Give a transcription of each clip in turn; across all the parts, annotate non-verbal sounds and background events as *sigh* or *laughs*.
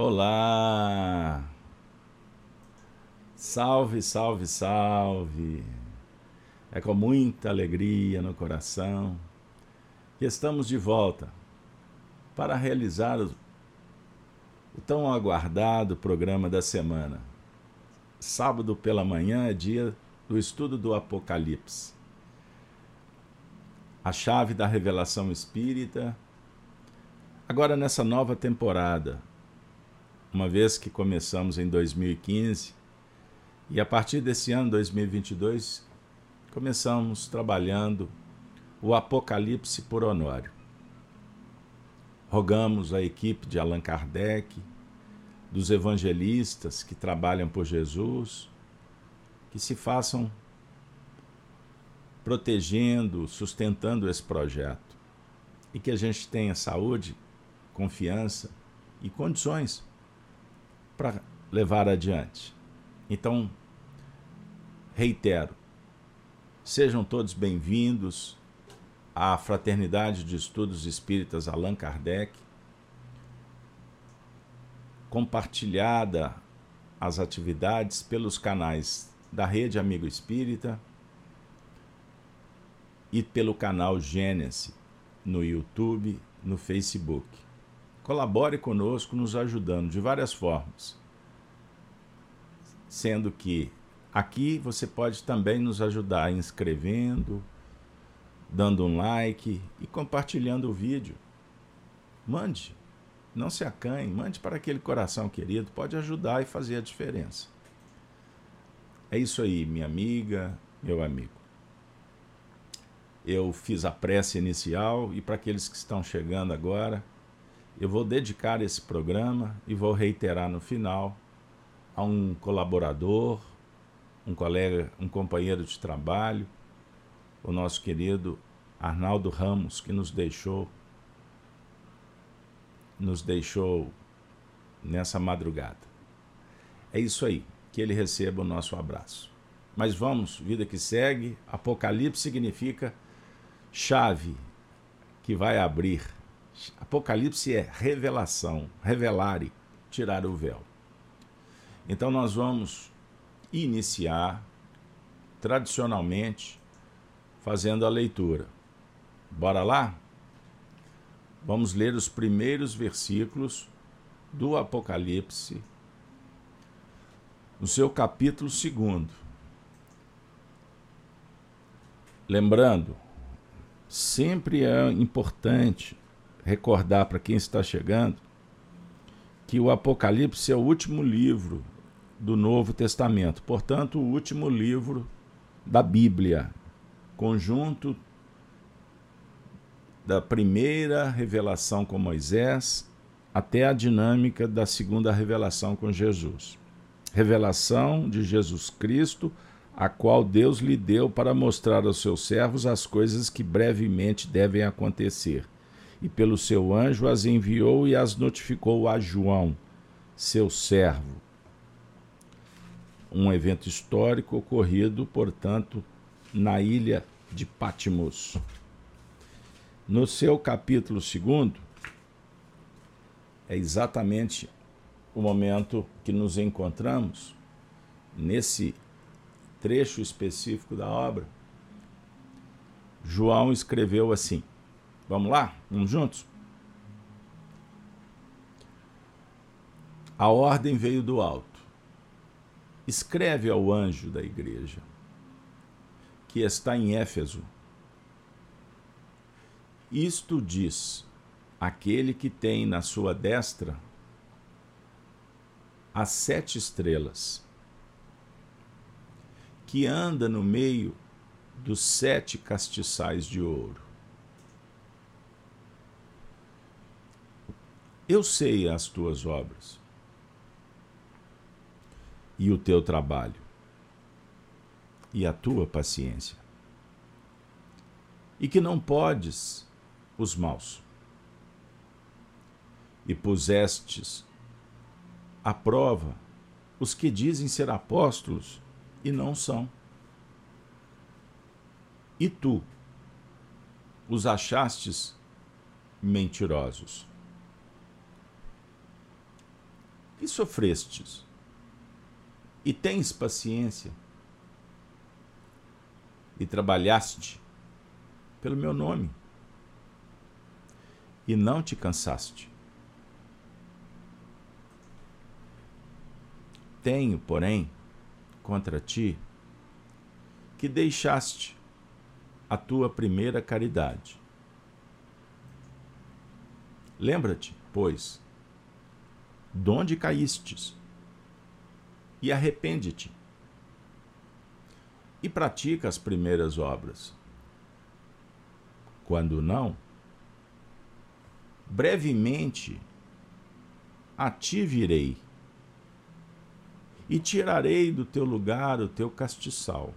Olá! Salve, salve, salve! É com muita alegria no coração que estamos de volta para realizar o, tão aguardado programa da semana. Sábado pela manhã é dia do estudo do Apocalipse. A chave da revelação espírita. Agora, nessa nova temporada, uma vez que começamos em 2015 e a partir desse ano 2022 começamos trabalhando o Apocalipse por Honório. Rogamos à equipe de Allan Kardec, dos evangelistas que trabalham por Jesus, que se façam protegendo, sustentando esse projeto e que a gente tenha saúde, confiança e condições para levar adiante. Então, reitero, sejam todos bem-vindos à Fraternidade de Estudos Espíritas Allan Kardec, compartilhada as atividades pelos canais da Rede Amigo Espírita e pelo canal Gênesis no YouTube, no Facebook. Colabore conosco nos ajudando de várias formas. Sendo que aqui você pode também nos ajudar inscrevendo, dando um like e compartilhando o vídeo. Mande, não se acanhe, mande para aquele coração querido, pode ajudar e fazer a diferença. É isso aí, minha amiga, meu amigo. Eu fiz a prece inicial e para aqueles que estão chegando agora, eu vou dedicar esse programa e vou reiterar no final a um colaborador, um colega, um companheiro de trabalho, o nosso querido Arnaldo Ramos, que nos deixou nos deixou nessa madrugada. É isso aí, que ele receba o nosso abraço. Mas vamos, vida que segue, Apocalipse significa chave que vai abrir Apocalipse é revelação, revelare, tirar o véu. Então nós vamos iniciar tradicionalmente fazendo a leitura. Bora lá? Vamos ler os primeiros versículos do Apocalipse, no seu capítulo segundo. Lembrando, sempre é importante recordar para quem está chegando que o Apocalipse é o último livro do Novo Testamento, portanto, o último livro da Bíblia, conjunto da primeira revelação com Moisés até a dinâmica da segunda revelação com Jesus. Revelação de Jesus Cristo, a qual Deus lhe deu para mostrar aos seus servos as coisas que brevemente devem acontecer e pelo seu anjo as enviou e as notificou a João, seu servo. Um evento histórico ocorrido, portanto, na ilha de Patmos. No seu capítulo 2, é exatamente o momento que nos encontramos, nesse trecho específico da obra. João escreveu assim: Vamos lá? Vamos juntos? A ordem veio do alto. Escreve ao anjo da igreja, que está em Éfeso. Isto diz aquele que tem na sua destra as sete estrelas, que anda no meio dos sete castiçais de ouro. Eu sei as tuas obras e o teu trabalho e a tua paciência, e que não podes os maus, e pusestes à prova os que dizem ser apóstolos e não são. E tu os achastes mentirosos e sofrestes, e tens paciência, e trabalhaste pelo meu nome, e não te cansaste. Tenho, porém, contra ti que deixaste a tua primeira caridade. Lembra-te, pois, de onde caístes, e arrepende-te, e pratica as primeiras obras. Quando não, brevemente a ti virei e tirarei do teu lugar o teu castiçal,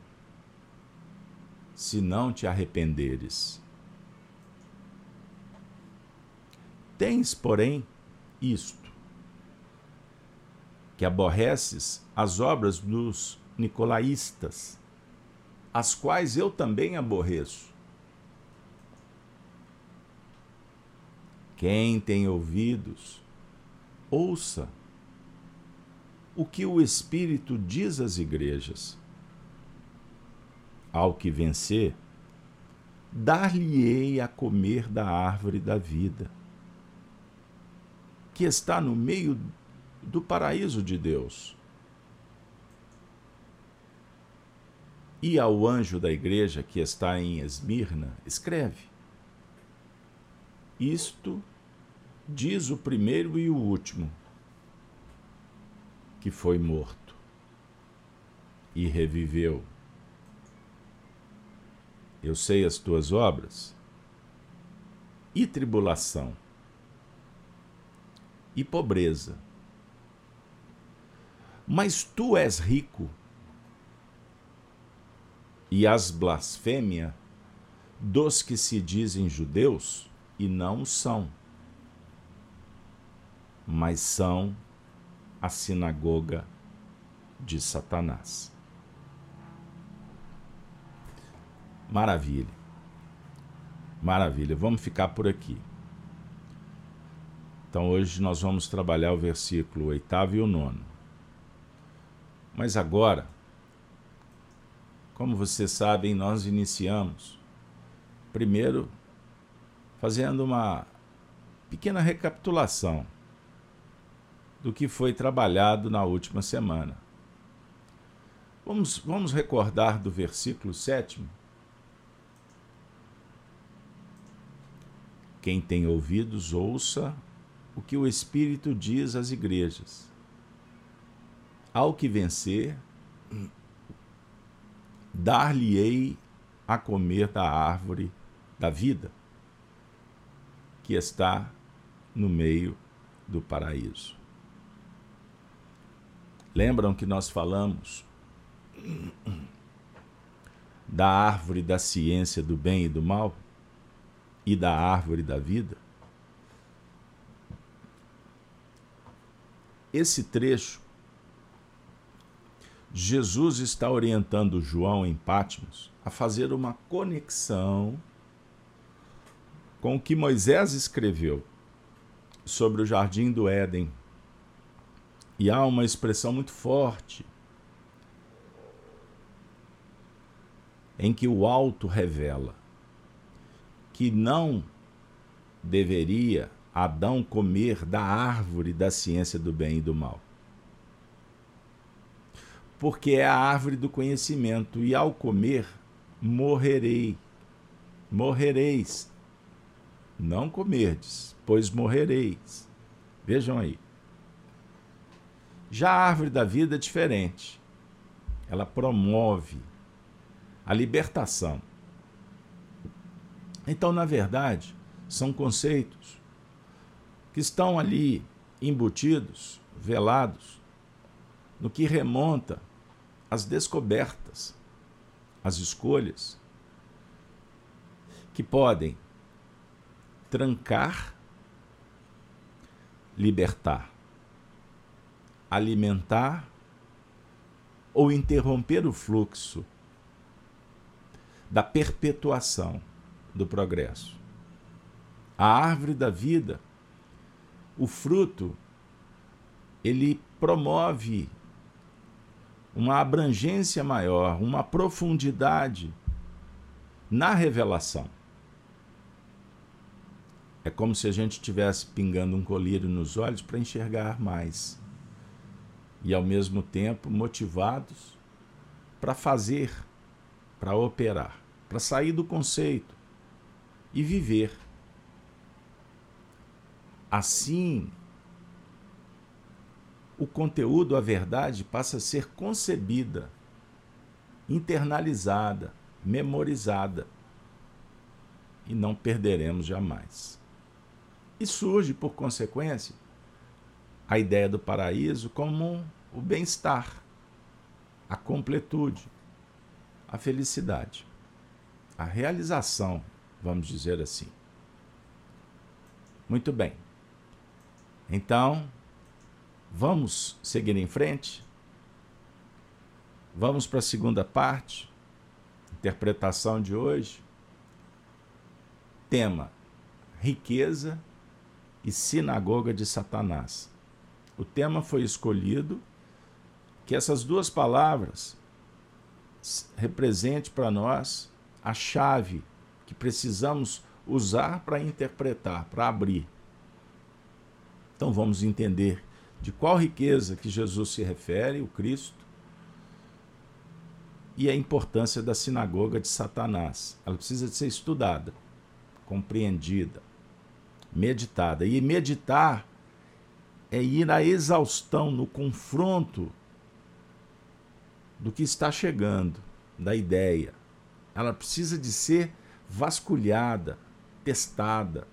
se não te arrependeres. Tens, porém, isto, que aborreces as obras dos nicolaístas, as quais eu também aborreço. Quem tem ouvidos, ouça o que o Espírito diz às igrejas. Ao que vencer, dar-lhe-ei a comer da árvore da vida, que está no meio do paraíso de Deus. E ao anjo da igreja que está em Esmirna, escreve: Isto diz o primeiro e o último que foi morto e reviveu. Eu sei as tuas obras e tribulação e pobreza. Mas tu és rico e as blasfêmia dos que se dizem judeus e não são, mas são a sinagoga de Satanás. Maravilha. Maravilha. Vamos ficar por aqui. Então hoje nós vamos trabalhar o versículo oitavo e o nono. Mas agora, como vocês sabem, nós iniciamos primeiro fazendo uma pequena recapitulação do que foi trabalhado na última semana. Vamos, vamos recordar do versículo 7. Quem tem ouvidos, ouça o que o Espírito diz às igrejas. Ao que vencer, dar-lhe-ei a comer da árvore da vida, que está no meio do paraíso. Lembram que nós falamos da árvore da ciência do bem e do mal e da árvore da vida? Esse trecho, Jesus está orientando João em Patmos a fazer uma conexão com o que Moisés escreveu sobre o jardim do Éden e há uma expressão muito forte em que o alto revela que não deveria Adão comer da árvore da ciência do bem e do mal. Porque é a árvore do conhecimento, e ao comer, morrerei. Morrereis. Não comerdes, pois morrereis. Vejam aí. Já a árvore da vida é diferente. Ela promove a libertação. Então, na verdade, são conceitos que estão ali embutidos, velados, no que remonta às descobertas, às escolhas, que podem trancar, libertar alimentar ou interromper o fluxo da perpetuação do progresso. A árvore da vida, o fruto ele promove uma abrangência maior, uma profundidade na revelação. É como se a gente estivesse pingando um colírio nos olhos para enxergar mais. E ao mesmo tempo motivados para fazer, para operar, para sair do conceito e viver. Assim, o conteúdo, a verdade, passa a ser concebida, internalizada, memorizada. E não perderemos jamais. E surge, por consequência, a ideia do paraíso como o bem-estar, a completude, a felicidade, a realização, vamos dizer assim. Muito bem. Então, vamos seguir em frente? Vamos para a segunda parte, interpretação de hoje. Tema: riqueza e sinagoga de Satanás. O tema foi escolhido que essas duas palavras represente para nós a chave que precisamos usar para interpretar, para abrir. Então vamos entender de qual riqueza que Jesus se refere, o Cristo, e a importância da sinagoga de Satanás. Ela precisa de ser estudada, compreendida meditada. E meditar é ir à exaustão, no confronto do que está chegando, da ideia. Ela precisa de ser vasculhada, testada,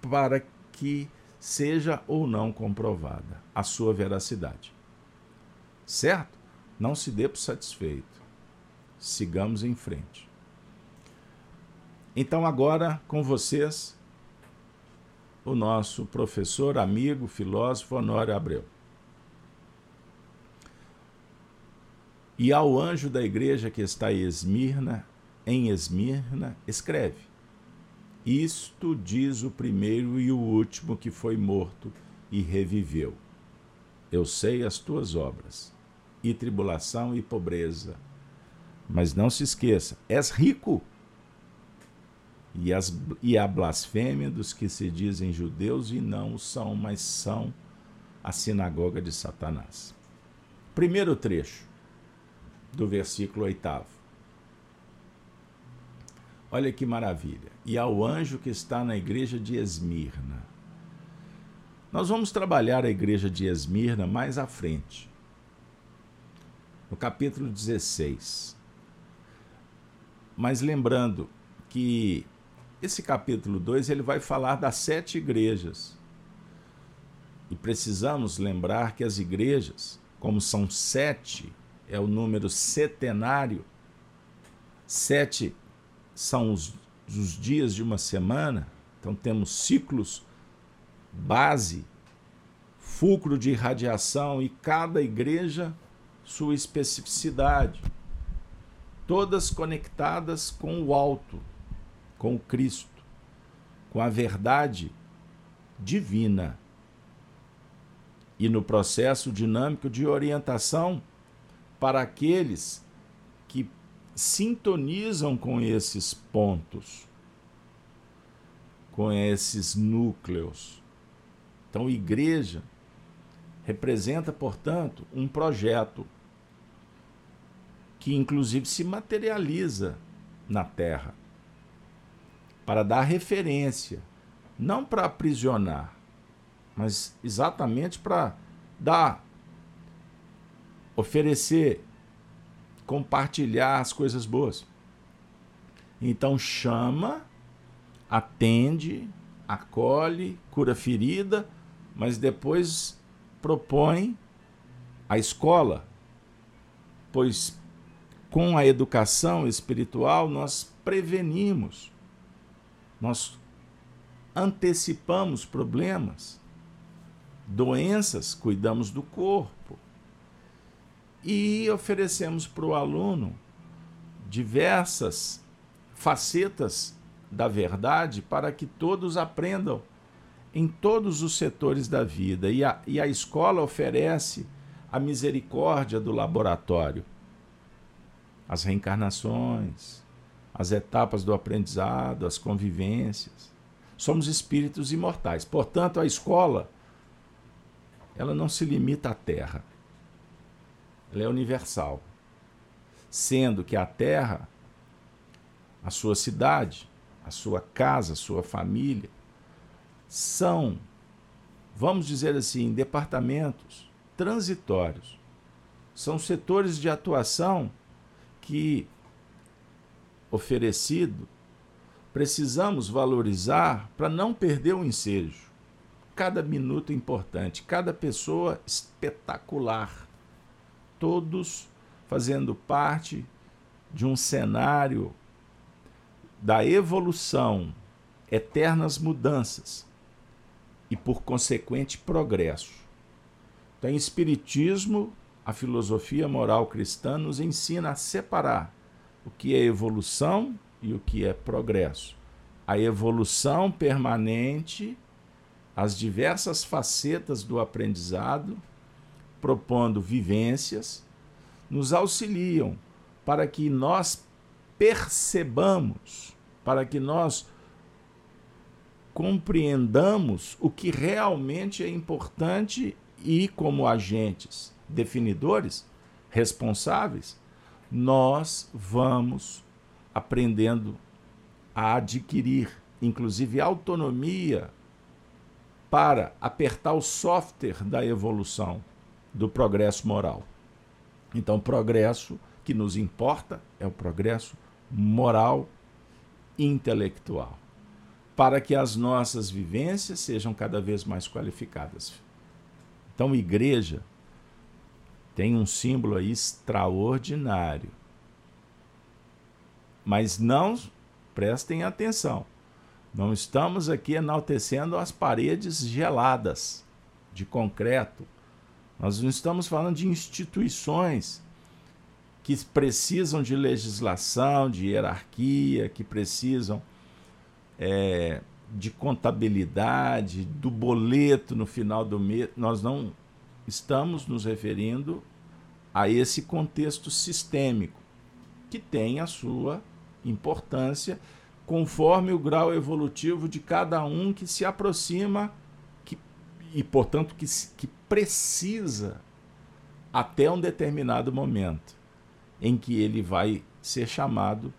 para que seja ou não comprovada a sua veracidade. Certo? Não se dê por satisfeito. Sigamos em frente. Então, agora com vocês, o nosso professor, amigo, filósofo Honório Abreu. E ao anjo da igreja que está em Esmirna, em Esmirna, escreve: Isto diz o primeiro e o último que foi morto e reviveu. Eu sei as tuas obras, e tribulação e pobreza. Mas não se esqueça, és rico e, as, e a blasfêmia dos que se dizem judeus e não são, mas são a sinagoga de Satanás. Primeiro trecho do versículo oitavo. Olha que maravilha. E ao anjo que está na igreja de Esmirna. Nós vamos trabalhar a igreja de Esmirna mais à frente, no capítulo 16. Mas lembrando que esse capítulo 2 ele vai falar das sete igrejas. E precisamos lembrar que as igrejas, como são sete, é o número setenário, sete são os, os dias de uma semana, então temos ciclos base, fulcro de irradiação e cada igreja sua especificidade, todas conectadas com o alto, com Cristo, com a verdade divina. E no processo dinâmico de orientação para aqueles que sintonizam com esses pontos, com esses núcleos. Então, igreja representa, portanto, um projeto que inclusive se materializa na terra para dar referência, não para aprisionar, mas exatamente para dar, oferecer, compartilhar as coisas boas. Então chama, atende, acolhe, cura ferida, mas depois propõe a escola, pois com a educação espiritual nós prevenimos nós antecipamos problemas, doenças, cuidamos do corpo e oferecemos para o aluno diversas facetas da verdade para que todos aprendam em todos os setores da vida e a, e a escola oferece a misericórdia do laboratório, as reencarnações, as etapas do aprendizado, as convivências. Somos espíritos imortais. Portanto, a escola ela não se limita à Terra. Ela é universal. Sendo que a Terra, a sua cidade, a sua casa, a sua família, são, vamos dizer assim, departamentos transitórios. São setores de atuação que, oferecido, precisamos valorizar para não perder o ensejo. Cada minuto é importante, cada pessoa espetacular. Todos fazendo parte de um cenário da evolução, eternas mudanças e, por consequente, progresso. Então, em Espiritismo, a filosofia moral cristã nos ensina a separar o que é evolução e o que é progresso. A evolução permanente, as diversas facetas do aprendizado, propondo vivências, nos auxiliam para que nós percebamos, para que nós compreendamos o que realmente é importante e, como agentes definidores, responsáveis, nós vamos aprendendo a adquirir, inclusive, autonomia para apertar o software da evolução, do progresso moral. Então, o progresso que nos importa é o progresso moral intelectual, para que as nossas vivências sejam cada vez mais qualificadas. Então, igreja tem um símbolo aí extraordinário. Mas não prestem atenção. Não estamos aqui enaltecendo as paredes geladas de concreto. Nós não estamos falando de instituições que precisam de legislação, de hierarquia, que precisam é, de contabilidade, do boleto no final do mês. Nós não estamos nos referindo a esse contexto sistêmico, que tem a sua importância conforme o grau evolutivo de cada um que se aproxima e, portanto, que, que precisa até um determinado momento em que ele vai ser chamado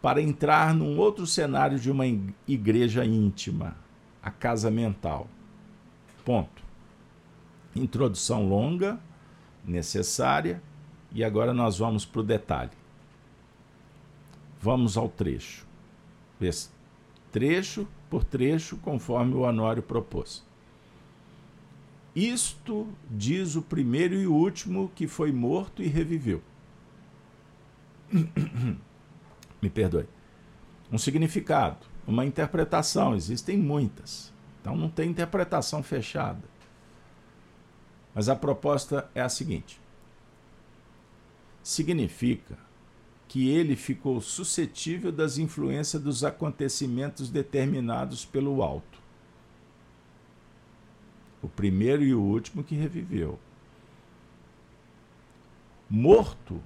para entrar num outro cenário de uma igreja íntima, a casa mental. Ponto. Introdução longa, necessária, e agora nós vamos para o detalhe. Vamos ao trecho. Trecho por trecho, conforme o Honório propôs. Isto diz o primeiro e último que foi morto e reviveu. *coughs* Me perdoe. Um significado, uma interpretação, existem muitas. Então não tem interpretação fechada. Mas a proposta é a seguinte: significa que ele ficou suscetível das influências dos acontecimentos determinados pelo alto. O primeiro e o último que reviveu. Morto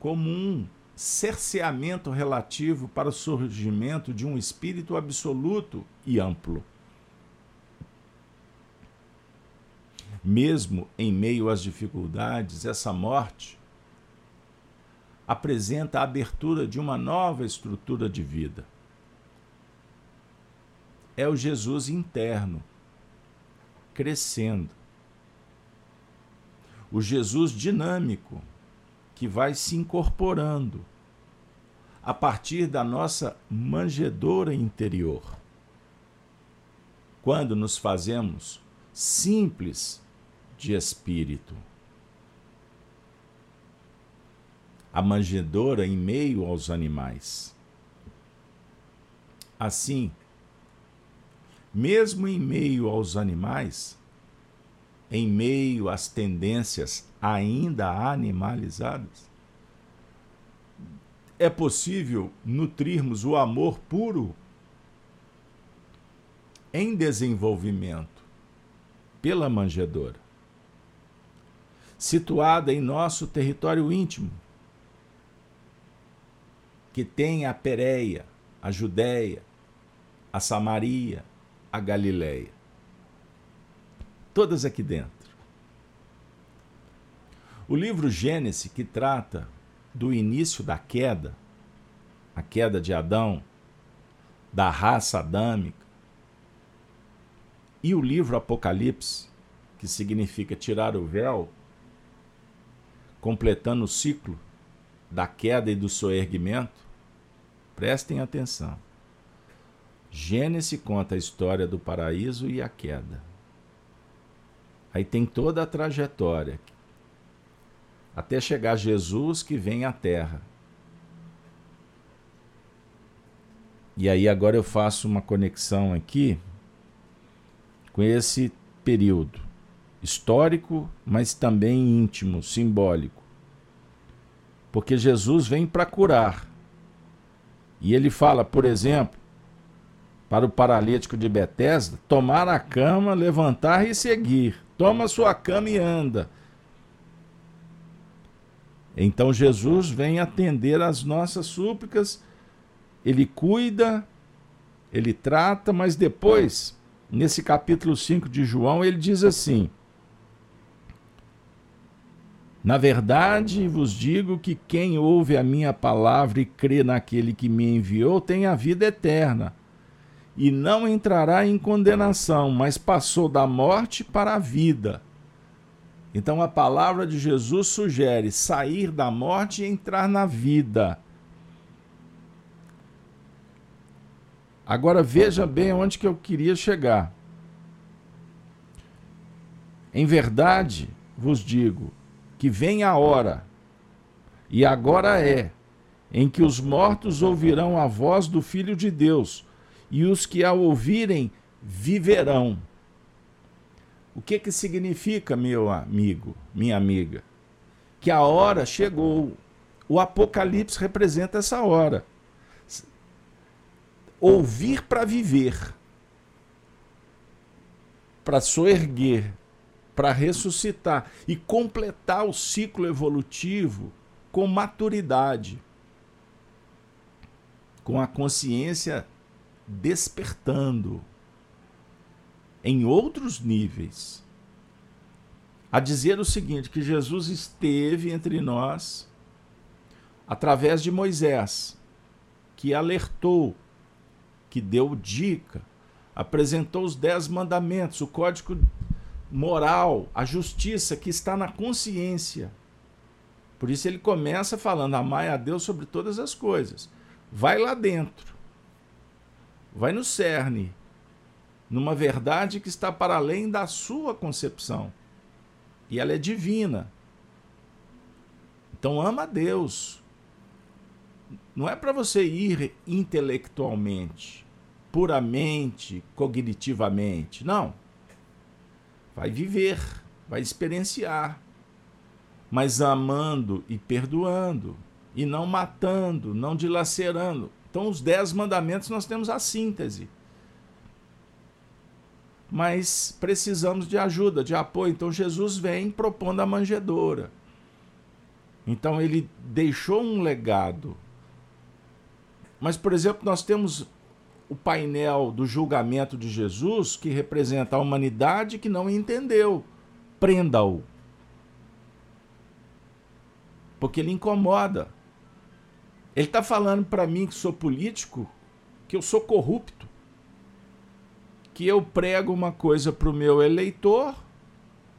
como um cerceamento relativo para o surgimento de um espírito absoluto e amplo. Mesmo em meio às dificuldades, essa morte apresenta a abertura de uma nova estrutura de vida. É o Jesus interno, crescendo. O Jesus dinâmico, que vai se incorporando a partir da nossa manjedora interior. Quando nos fazemos simples de espírito. A manjedora em meio aos animais. Assim, mesmo em meio aos animais, em meio às tendências ainda animalizadas, é possível nutrirmos o amor puro em desenvolvimento pela manjedoura, situada em nosso território íntimo, que tem a Pérea, a Judéia, a Samaria, a Galileia. Todas aqui dentro. O livro Gênesis, que trata do início da queda, a queda de Adão, da raça adâmica, e o livro Apocalipse, que significa tirar o véu, completando o ciclo da queda e do soerguimento, prestem atenção. Gênesis conta a história do paraíso e a queda. Aí tem toda a trajetória, até chegar Jesus que vem à Terra. E aí agora eu faço uma conexão aqui com esse período histórico, mas também íntimo, simbólico. Porque Jesus vem para curar. E ele fala, por exemplo, para o paralítico de Betesda, tomar a cama, levantar e seguir. Toma sua cama e anda. Então Jesus vem atender às nossas súplicas, ele cuida, ele trata, mas depois nesse capítulo 5 de João, ele diz assim: Na verdade vos digo que quem ouve a minha palavra e crê naquele que me enviou tem a vida eterna, e não entrará em condenação, mas passou da morte para a vida. Então a palavra de Jesus sugere sair da morte e entrar na vida. Agora veja bem onde que eu queria chegar. Em verdade vos digo que vem a hora, e agora é, em que os mortos ouvirão a voz do Filho de Deus, e os que a ouvirem viverão. O que que significa, meu amigo, minha amiga? Que a hora chegou. O Apocalipse representa essa hora ouvir para viver, para soerguer, para ressuscitar e completar o ciclo evolutivo com maturidade, com a consciência despertando em outros níveis. A dizer o seguinte: que Jesus esteve entre nós através de Moisés, que alertou que deu dica, apresentou os dez mandamentos, o código moral, a justiça que está na consciência. Por isso ele começa falando: amai a Deus sobre todas as coisas. Vai lá dentro, vai no cerne, numa verdade que está para além da sua concepção. E ela é divina. Então ama a Deus, não é para você ir intelectualmente, puramente, cognitivamente. Não. Vai viver, vai experienciar. Mas amando e perdoando, e não matando, não dilacerando. Então, os dez mandamentos nós temos a síntese. Mas precisamos de ajuda, de apoio. Então, Jesus vem propondo a manjedoura. Então, ele deixou um legado mas, por exemplo, nós temos o painel do julgamento de Jesus, que representa a humanidade que não entendeu. Prenda-o. Porque ele incomoda. Ele está falando para mim que sou político, que eu sou corrupto, que eu prego uma coisa para o meu eleitor,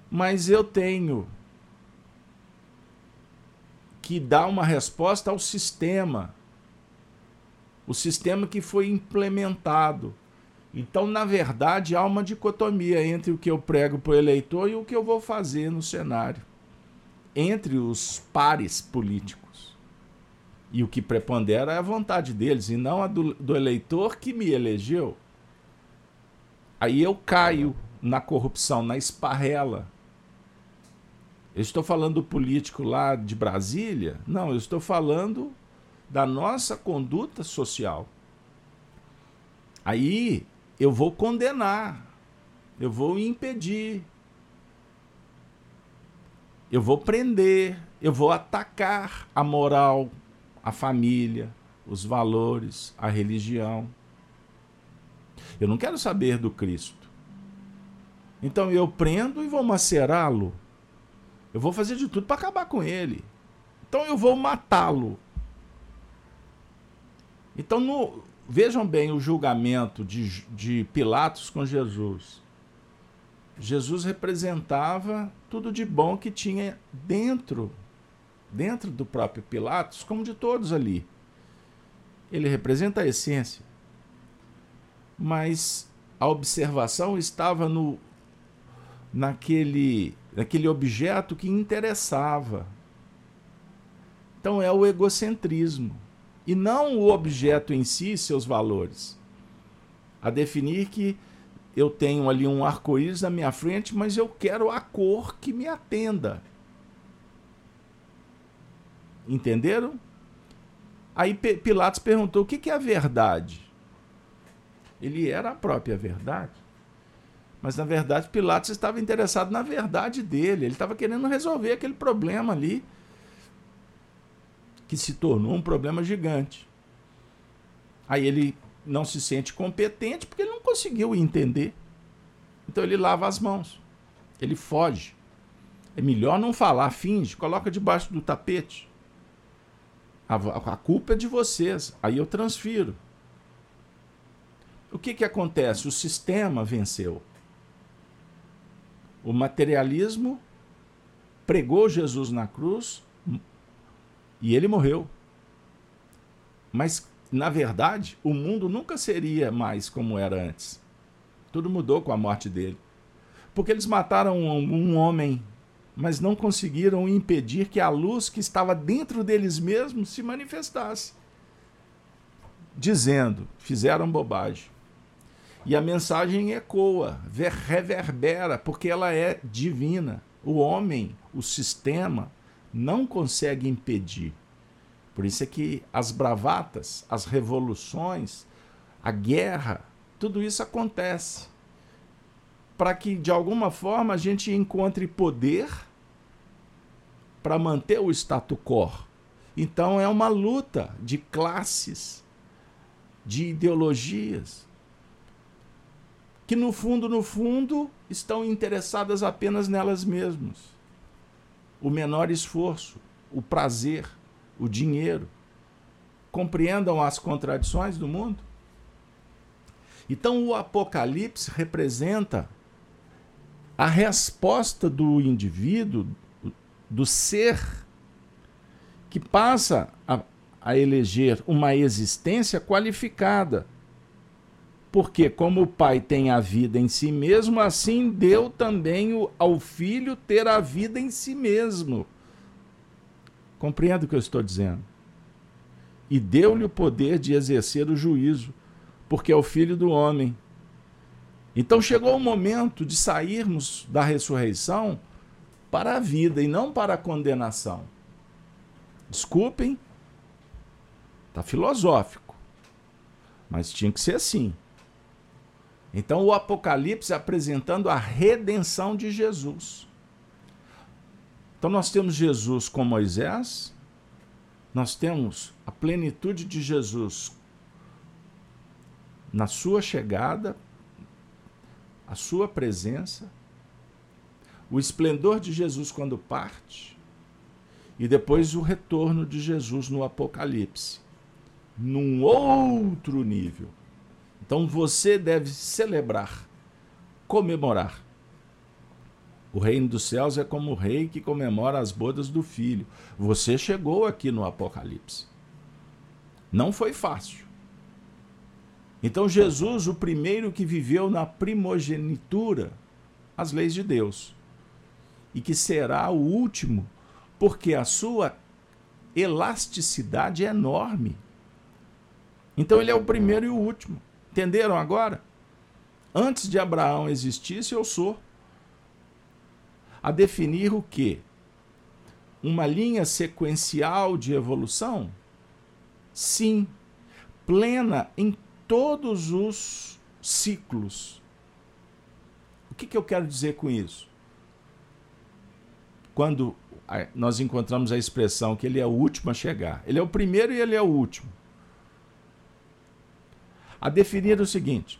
mas eu tenho que dar uma resposta ao sistema o sistema que foi implementado. Então, na verdade, há uma dicotomia entre o que eu prego para o eleitor e o que eu vou fazer no cenário, entre os pares políticos. E o que prepondera é a vontade deles e não a do, do eleitor que me elegeu. Aí eu caio na corrupção, na esparrela. Eu estou falando do político lá de Brasília? Não, eu estou falando da nossa conduta social. Aí eu vou condenar, eu vou impedir, eu vou prender, eu vou atacar a moral, a família, os valores, a religião. Eu não quero saber do Cristo. Então eu prendo e vou macerá-lo. Eu vou fazer de tudo para acabar com ele. Então eu vou matá-lo. Então no, vejam bem o julgamento de, de Pilatos com Jesus. Jesus representava tudo de bom que tinha dentro, dentro do próprio Pilatos, como de todos ali. Ele representa a essência. Mas a observação estava no naquele, naquele objeto que interessava. Então é o egocentrismo e não o objeto em si, seus valores. A definir que eu tenho ali um arco-íris na minha frente, mas eu quero a cor que me atenda. Entenderam? Aí Pilatos perguntou: o que é a verdade? Ele era a própria verdade. Mas na verdade Pilatos estava interessado na verdade dele. Ele estava querendo resolver aquele problema ali, que se tornou um problema gigante. Aí ele não se sente competente porque ele não conseguiu entender. Então ele lava as mãos. Ele foge. É melhor não falar, finge, coloca debaixo do tapete. A, a culpa é de vocês. Aí eu transfiro. O que, que acontece? O sistema venceu. O materialismo pregou Jesus na cruz e ele morreu. Mas na verdade, o mundo nunca seria mais como era antes. Tudo mudou com a morte dele. Porque eles mataram um, um homem, mas não conseguiram impedir que a luz que estava dentro deles mesmos se manifestasse. Dizendo, fizeram bobagem. E a mensagem ecoa, reverbera, porque ela é divina. O homem, o sistema, não consegue impedir. Por isso é que as bravatas, as revoluções, a guerra, tudo isso acontece para que de alguma forma a gente encontre poder para manter o status quo. Então é uma luta de classes, de ideologias, que no fundo, no fundo, estão interessadas apenas nelas mesmas. O menor esforço, o prazer, o dinheiro. Compreendam as contradições do mundo? Então, o Apocalipse representa a resposta do indivíduo, do ser, que passa a, a eleger uma existência qualificada. Porque, como o Pai tem a vida em si mesmo, assim deu também ao Filho ter a vida em si mesmo. Compreende o que eu estou dizendo? E deu-lhe o poder de exercer o juízo, porque é o filho do homem. Então chegou o momento de sairmos da ressurreição para a vida e não para a condenação. Desculpem, está filosófico, mas tinha que ser assim. Então o Apocalipse apresentando a redenção de Jesus. Então nós temos Jesus com Moisés, nós temos a plenitude de Jesus na sua chegada, a sua presença, o esplendor de Jesus quando parte, e depois o retorno de Jesus no Apocalipse, num outro nível. Então você deve celebrar, comemorar o reino dos céus é como o rei que comemora as bodas do filho. Você chegou aqui no Apocalipse. Não foi fácil. Então, Jesus, o primeiro que viveu na primogenitura, as leis de Deus, e que será o último, porque a sua elasticidade é enorme. Então, ele é o primeiro e o último. Entenderam agora? Antes de Abraão existisse, eu sou a definir o que? Uma linha sequencial de evolução? Sim, plena em todos os ciclos. O que, que eu quero dizer com isso? Quando nós encontramos a expressão que ele é o último a chegar, ele é o primeiro e ele é o último. A definir o seguinte: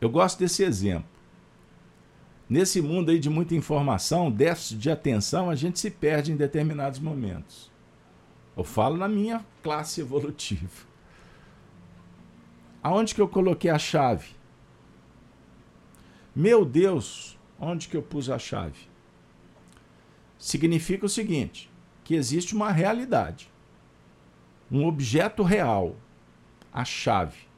eu gosto desse exemplo. Nesse mundo aí de muita informação, déficit de atenção, a gente se perde em determinados momentos. Eu falo na minha classe evolutiva. Aonde que eu coloquei a chave? Meu Deus, onde que eu pus a chave? Significa o seguinte, que existe uma realidade. Um objeto real, a chave.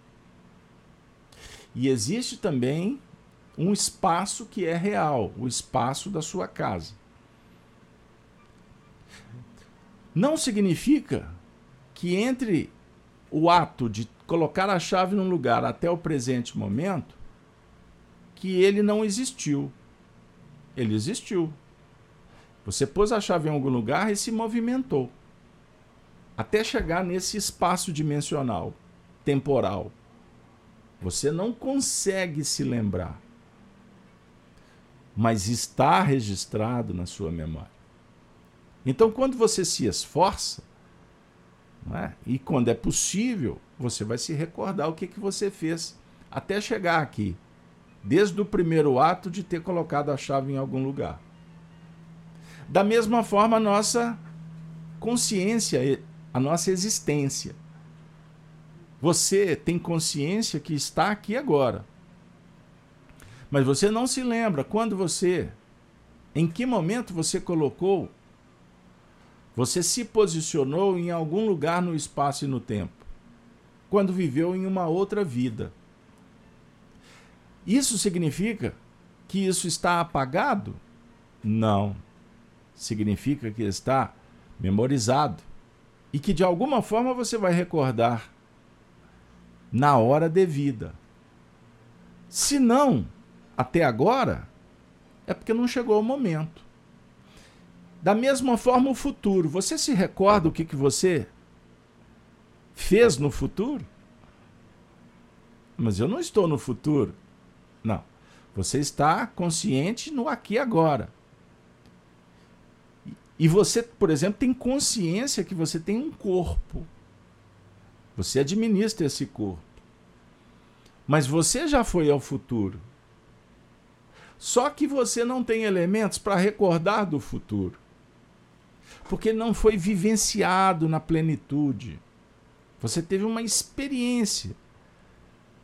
E existe também um espaço que é real, o espaço da sua casa. Não significa que entre o ato de colocar a chave num lugar até o presente momento, que ele não existiu. Ele existiu. Você pôs a chave em algum lugar e se movimentou. Até chegar nesse espaço dimensional, temporal. Você não consegue se lembrar, mas está registrado na sua memória. Então, quando você se esforça, é? e quando é possível, você vai se recordar o que, que você fez até chegar aqui, desde o primeiro ato de ter colocado a chave em algum lugar. Da mesma forma, nossa consciência, a nossa existência. Você tem consciência que está aqui agora. Mas você não se lembra quando você, em que momento você colocou, você se posicionou em algum lugar no espaço e no tempo, quando viveu em uma outra vida. Isso significa que isso está apagado? Não. Significa que está memorizado e que de alguma forma você vai recordar na hora devida. Se não, até agora, é porque não chegou o momento. Da mesma forma, o futuro. Você se recorda o que, que você fez no futuro? Mas eu não estou no futuro. Não. Você está consciente no aqui e agora. E você, por exemplo, tem consciência que você tem um corpo. Você administra esse corpo. Mas você já foi ao futuro. Só que você não tem elementos para recordar do futuro. Porque não foi vivenciado na plenitude. Você teve uma experiência.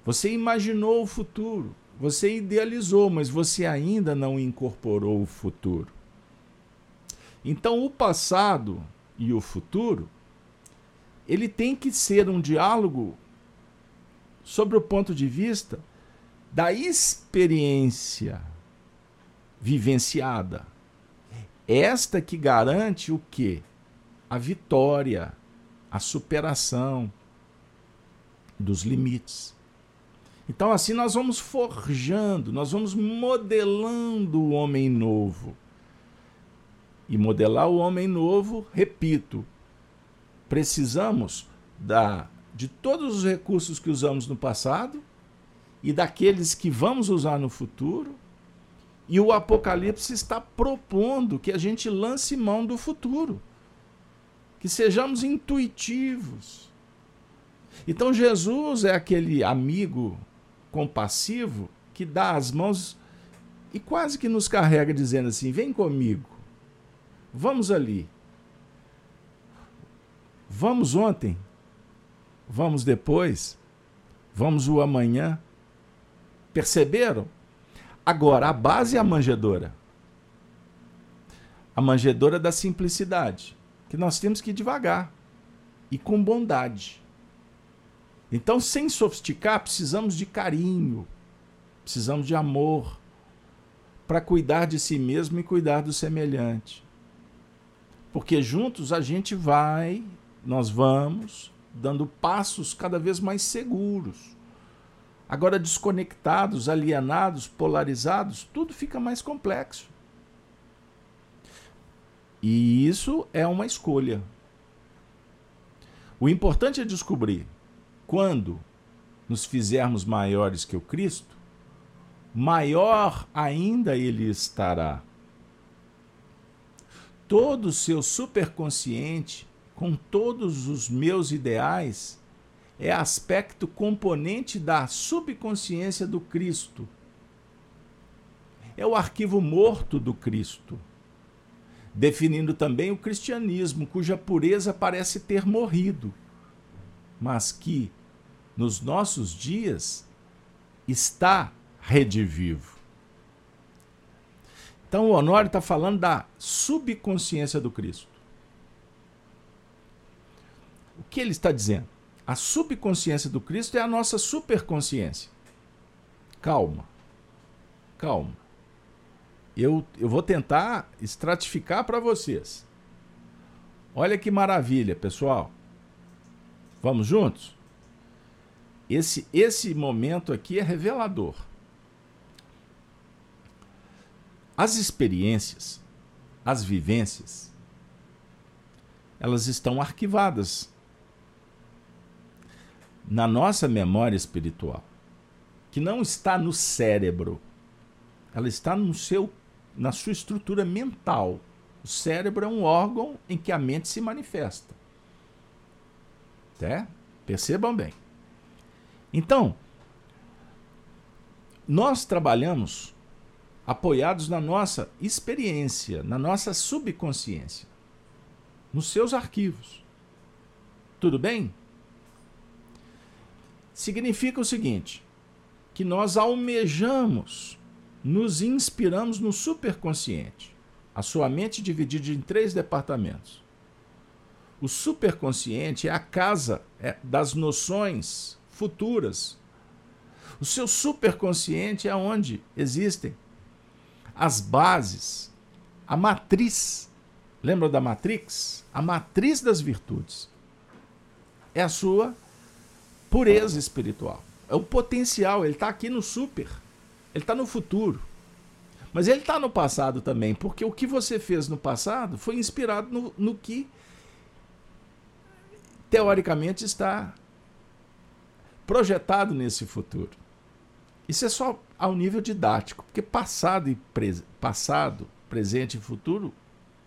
Você imaginou o futuro. Você idealizou, mas você ainda não incorporou o futuro. Então, o passado e o futuro ele tem que ser um diálogo sobre o ponto de vista da experiência vivenciada. Esta que garante o quê? A vitória, a superação dos limites. Então, assim, nós vamos forjando, nós vamos modelando o homem novo. E modelar o homem novo, repito, precisamos da, de todos os recursos que usamos no passado e daqueles que vamos usar no futuro. E o Apocalipse está propondo que a gente lance mão do futuro, que sejamos intuitivos. Então, Jesus é aquele amigo compassivo que dá as mãos e quase que nos carrega dizendo assim: vem comigo, vamos ali. Vamos ontem, vamos depois, vamos o amanhã. Perceberam? Agora, a base é a manjedora. A manjedora da simplicidade, que nós temos que ir devagar e com bondade. Então, sem sofisticar, precisamos de carinho, precisamos de amor para cuidar de si mesmo e cuidar do semelhante. Porque juntos a gente vai nós vamos dando passos cada vez mais seguros. Agora, desconectados, alienados, polarizados, tudo fica mais complexo. E isso é uma escolha. O importante é descobrir quando nos fizermos maiores que o Cristo, maior ainda ele estará. Todo o seu superconsciente, com todos os meus ideais, é aspecto componente da subconsciência do Cristo. É o arquivo morto do Cristo, definindo também o cristianismo, cuja pureza parece ter morrido, mas que, nos nossos dias, está redivivo. Então o Honório está falando da subconsciência do Cristo. O que ele está dizendo? A subconsciência do Cristo é a nossa superconsciência. Calma. Calma. Eu, eu vou tentar estratificar para vocês. Olha que maravilha, pessoal. Vamos juntos? Esse, esse momento aqui é revelador. As experiências, as vivências, elas estão arquivadas na nossa memória espiritual, que não está no cérebro, ela está no seu, na sua estrutura mental. O cérebro é um órgão em que a mente se manifesta. É? Percebam bem. Então, nós trabalhamos apoiados na nossa experiência, na nossa subconsciência, nos seus arquivos. Tudo bem? significa o seguinte: que nós almejamos, nos inspiramos no superconsciente. A sua mente dividida em três departamentos. O superconsciente é a casa é, das noções futuras. O seu superconsciente é onde existem as bases, a matriz. Lembra da Matrix? A matriz das virtudes. É a sua pureza espiritual. É o potencial, ele está aqui no super. Ele está no futuro. Mas ele está no passado também, porque o que você fez no passado foi inspirado no, no que teoricamente está projetado nesse futuro. Isso é só ao nível didático, porque passado e pre passado, presente e futuro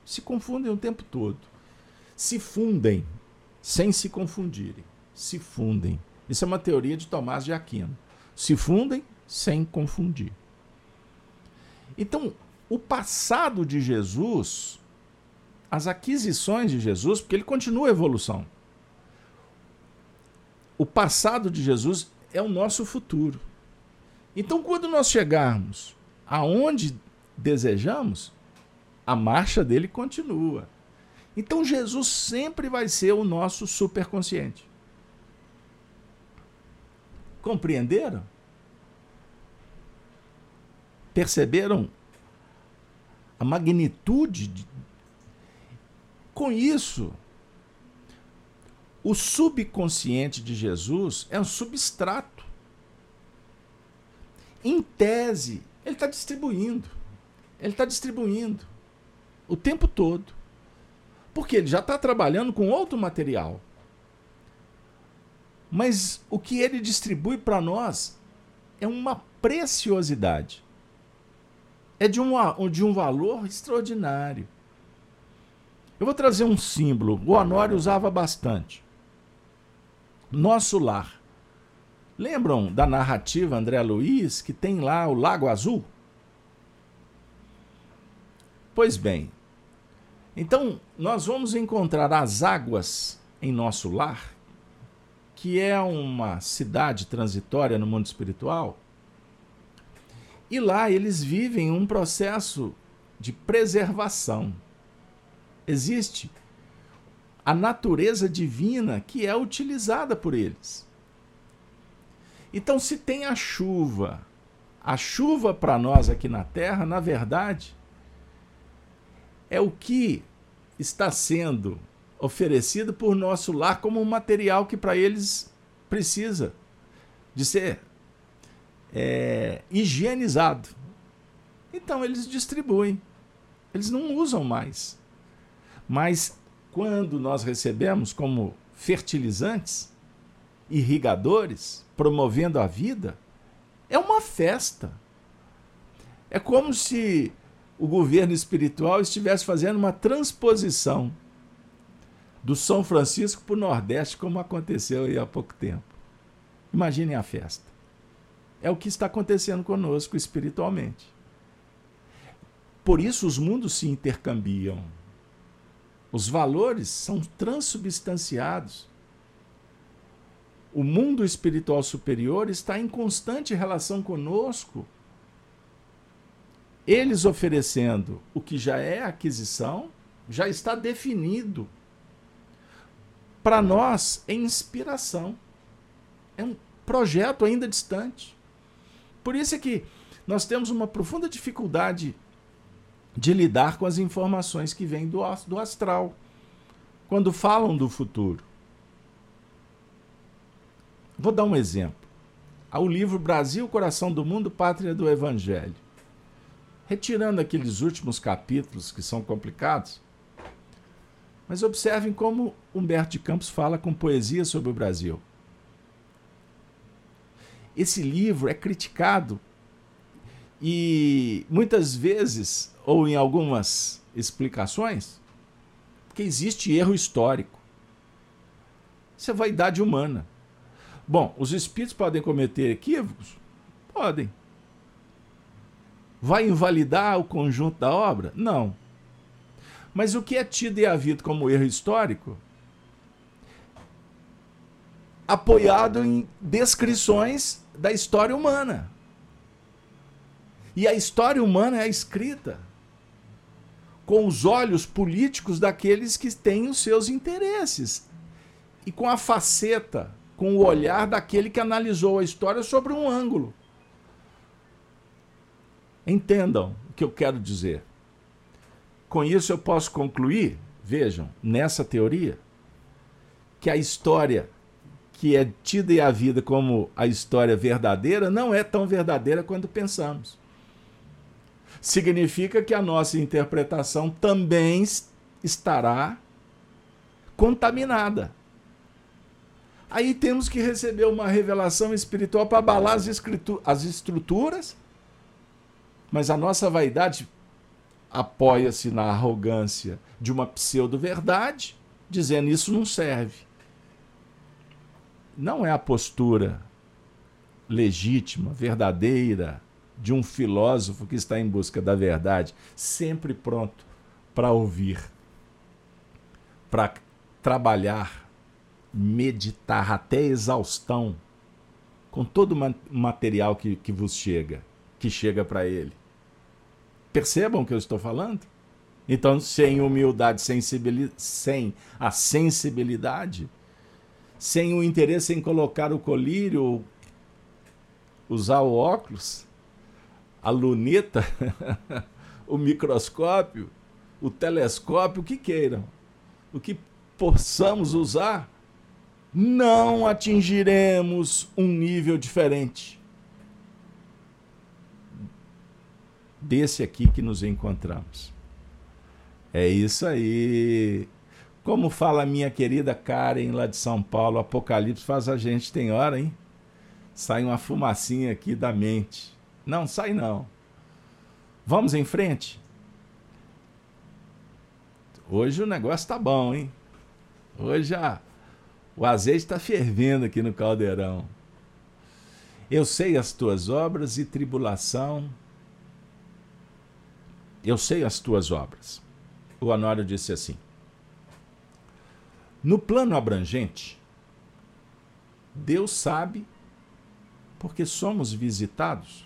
se confundem o tempo todo. Se fundem sem se confundirem. Se fundem. Isso é uma teoria de Tomás de Aquino. Se fundem sem confundir. Então, o passado de Jesus, as aquisições de Jesus, porque ele continua a evolução. O passado de Jesus é o nosso futuro. Então, quando nós chegarmos aonde desejamos, a marcha dele continua. Então, Jesus sempre vai ser o nosso superconsciente. Compreenderam? Perceberam a magnitude? De... Com isso, o subconsciente de Jesus é um substrato. Em tese, ele está distribuindo. Ele está distribuindo o tempo todo. Porque ele já está trabalhando com outro material. Mas o que ele distribui para nós é uma preciosidade. É de um, de um valor extraordinário. Eu vou trazer um símbolo. O Honório usava bastante. Nosso lar. Lembram da narrativa André Luiz, que tem lá o Lago Azul? Pois bem, então nós vamos encontrar as águas em nosso lar que é uma cidade transitória no mundo espiritual, e lá eles vivem um processo de preservação. Existe a natureza divina que é utilizada por eles. Então, se tem a chuva, a chuva para nós aqui na Terra, na verdade, é o que está sendo oferecido por nosso lar como um material que para eles precisa de ser é, higienizado. Então eles distribuem, eles não usam mais. Mas quando nós recebemos como fertilizantes, irrigadores, promovendo a vida, é uma festa. É como se o governo espiritual estivesse fazendo uma transposição do São Francisco para o Nordeste, como aconteceu aí há pouco tempo. Imaginem a festa. É o que está acontecendo conosco espiritualmente. Por isso os mundos se intercambiam. Os valores são transubstanciados. O mundo espiritual superior está em constante relação conosco. Eles oferecendo o que já é aquisição, já está definido. Para nós é inspiração. É um projeto ainda distante. Por isso é que nós temos uma profunda dificuldade de lidar com as informações que vêm do, astral, quando falam do futuro. Vou dar um exemplo. O livro Brasil, Coração do Mundo, Pátria do Evangelho. Retirando aqueles últimos capítulos que são complicados, mas observem como Humberto de Campos fala com poesia sobre o Brasil. Esse livro é criticado e muitas vezes, ou em algumas explicações, que existe erro histórico. Isso é vaidade humana. Bom, os espíritos podem cometer equívocos? Podem. Vai invalidar o conjunto da obra? Não. Mas o que é tido e havido como erro histórico? Apoiado em descrições da história humana. E a história humana é escrita com os olhos políticos daqueles que têm os seus interesses e com a faceta, com o olhar daquele que analisou a história sobre um ângulo. Entendam o que eu quero dizer. Com isso eu posso concluir, vejam, nessa teoria, que a história que é tida e a vida como a história verdadeira não é tão verdadeira quanto pensamos significa que a nossa interpretação também estará contaminada. Aí temos que receber uma revelação espiritual para abalar as, as estruturas, mas a nossa vaidade apoia-se na arrogância de uma pseudo-verdade, dizendo isso não serve. Não é a postura legítima, verdadeira, de um filósofo que está em busca da verdade, sempre pronto para ouvir, para trabalhar, meditar até exaustão com todo o material que, que vos chega, que chega para ele. Percebam o que eu estou falando? Então, sem humildade, sem a sensibilidade, sem o interesse em colocar o colírio, usar o óculos, a luneta, *laughs* o microscópio, o telescópio, o que queiram, o que possamos usar, não atingiremos um nível diferente desse aqui que nos encontramos. É isso aí. Como fala minha querida Karen lá de São Paulo, Apocalipse faz a gente tem hora, hein? Sai uma fumacinha aqui da mente. Não, sai não. Vamos em frente? Hoje o negócio tá bom, hein? Hoje a, o azeite está fervendo aqui no caldeirão. Eu sei as tuas obras e tribulação. Eu sei as tuas obras. O Honório disse assim: No plano abrangente, Deus sabe porque somos visitados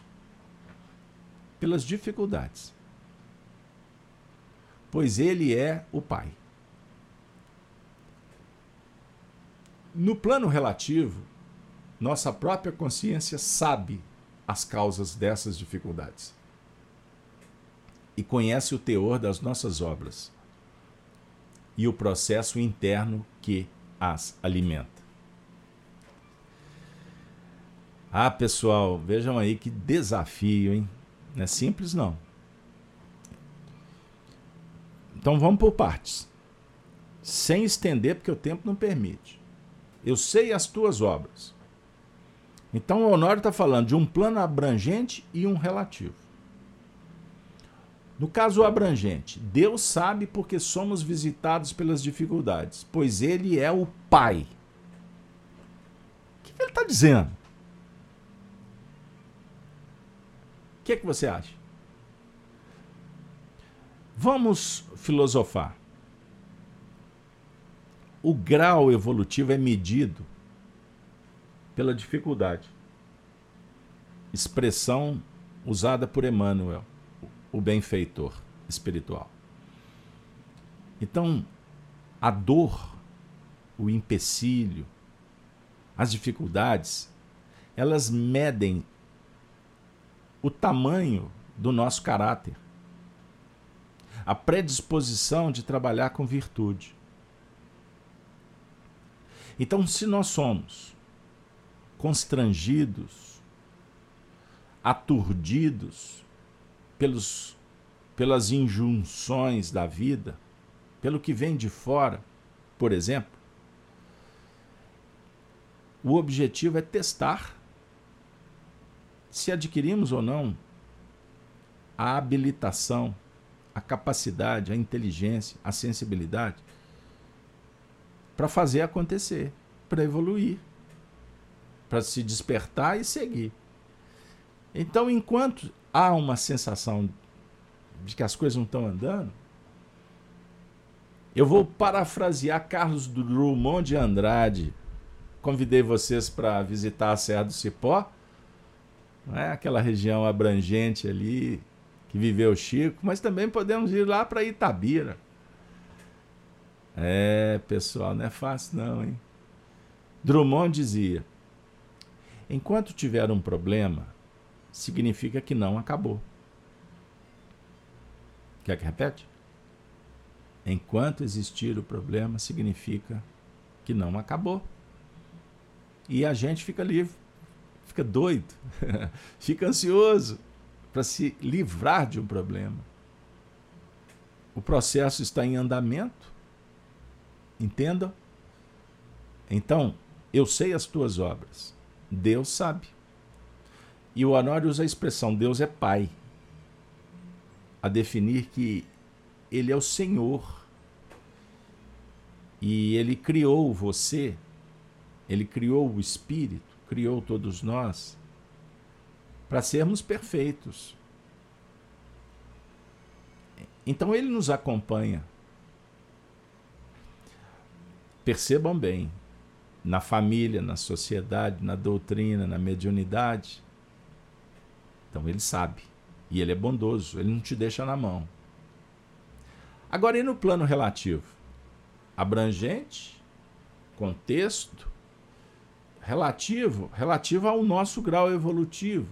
pelas dificuldades. Pois ele é o Pai. No plano relativo, nossa própria consciência sabe as causas dessas dificuldades e conhece o teor das nossas obras e o processo interno que as alimenta. Ah, pessoal, vejam aí que desafio, hein? Não é simples, não. Então vamos por partes. Sem estender, porque o tempo não permite. Eu sei as tuas obras. Então o Honório está falando de um plano abrangente e um relativo. No caso abrangente, Deus sabe porque somos visitados pelas dificuldades, pois Ele é o Pai. O que ele está dizendo? O que, é que você acha? Vamos filosofar. O grau evolutivo é medido pela dificuldade. Expressão usada por Emmanuel o benfeitor espiritual. Então, a dor, o empecilho, as dificuldades, elas medem o tamanho do nosso caráter, a predisposição de trabalhar com virtude. Então, se nós somos constrangidos, aturdidos, pelos, pelas injunções da vida, pelo que vem de fora, por exemplo, o objetivo é testar se adquirimos ou não a habilitação, a capacidade, a inteligência, a sensibilidade para fazer acontecer, para evoluir, para se despertar e seguir. Então, enquanto há uma sensação de que as coisas não estão andando, eu vou parafrasear Carlos Drummond de Andrade. Convidei vocês para visitar a Serra do Cipó, não é? aquela região abrangente ali que viveu Chico, mas também podemos ir lá para Itabira. É, pessoal, não é fácil não, hein? Drummond dizia: enquanto tiver um problema, significa que não acabou. Quer que repete? Enquanto existir o problema, significa que não acabou. E a gente fica livre, fica doido, *laughs* fica ansioso para se livrar de um problema. O processo está em andamento. Entendam? Então, eu sei as tuas obras. Deus sabe. E o Honório usa a expressão Deus é Pai, a definir que Ele é o Senhor. E Ele criou você, Ele criou o Espírito, criou todos nós, para sermos perfeitos. Então Ele nos acompanha. Percebam bem, na família, na sociedade, na doutrina, na mediunidade, então ele sabe. E ele é bondoso, ele não te deixa na mão. Agora, e no plano relativo? Abrangente, contexto, relativo, relativo ao nosso grau evolutivo.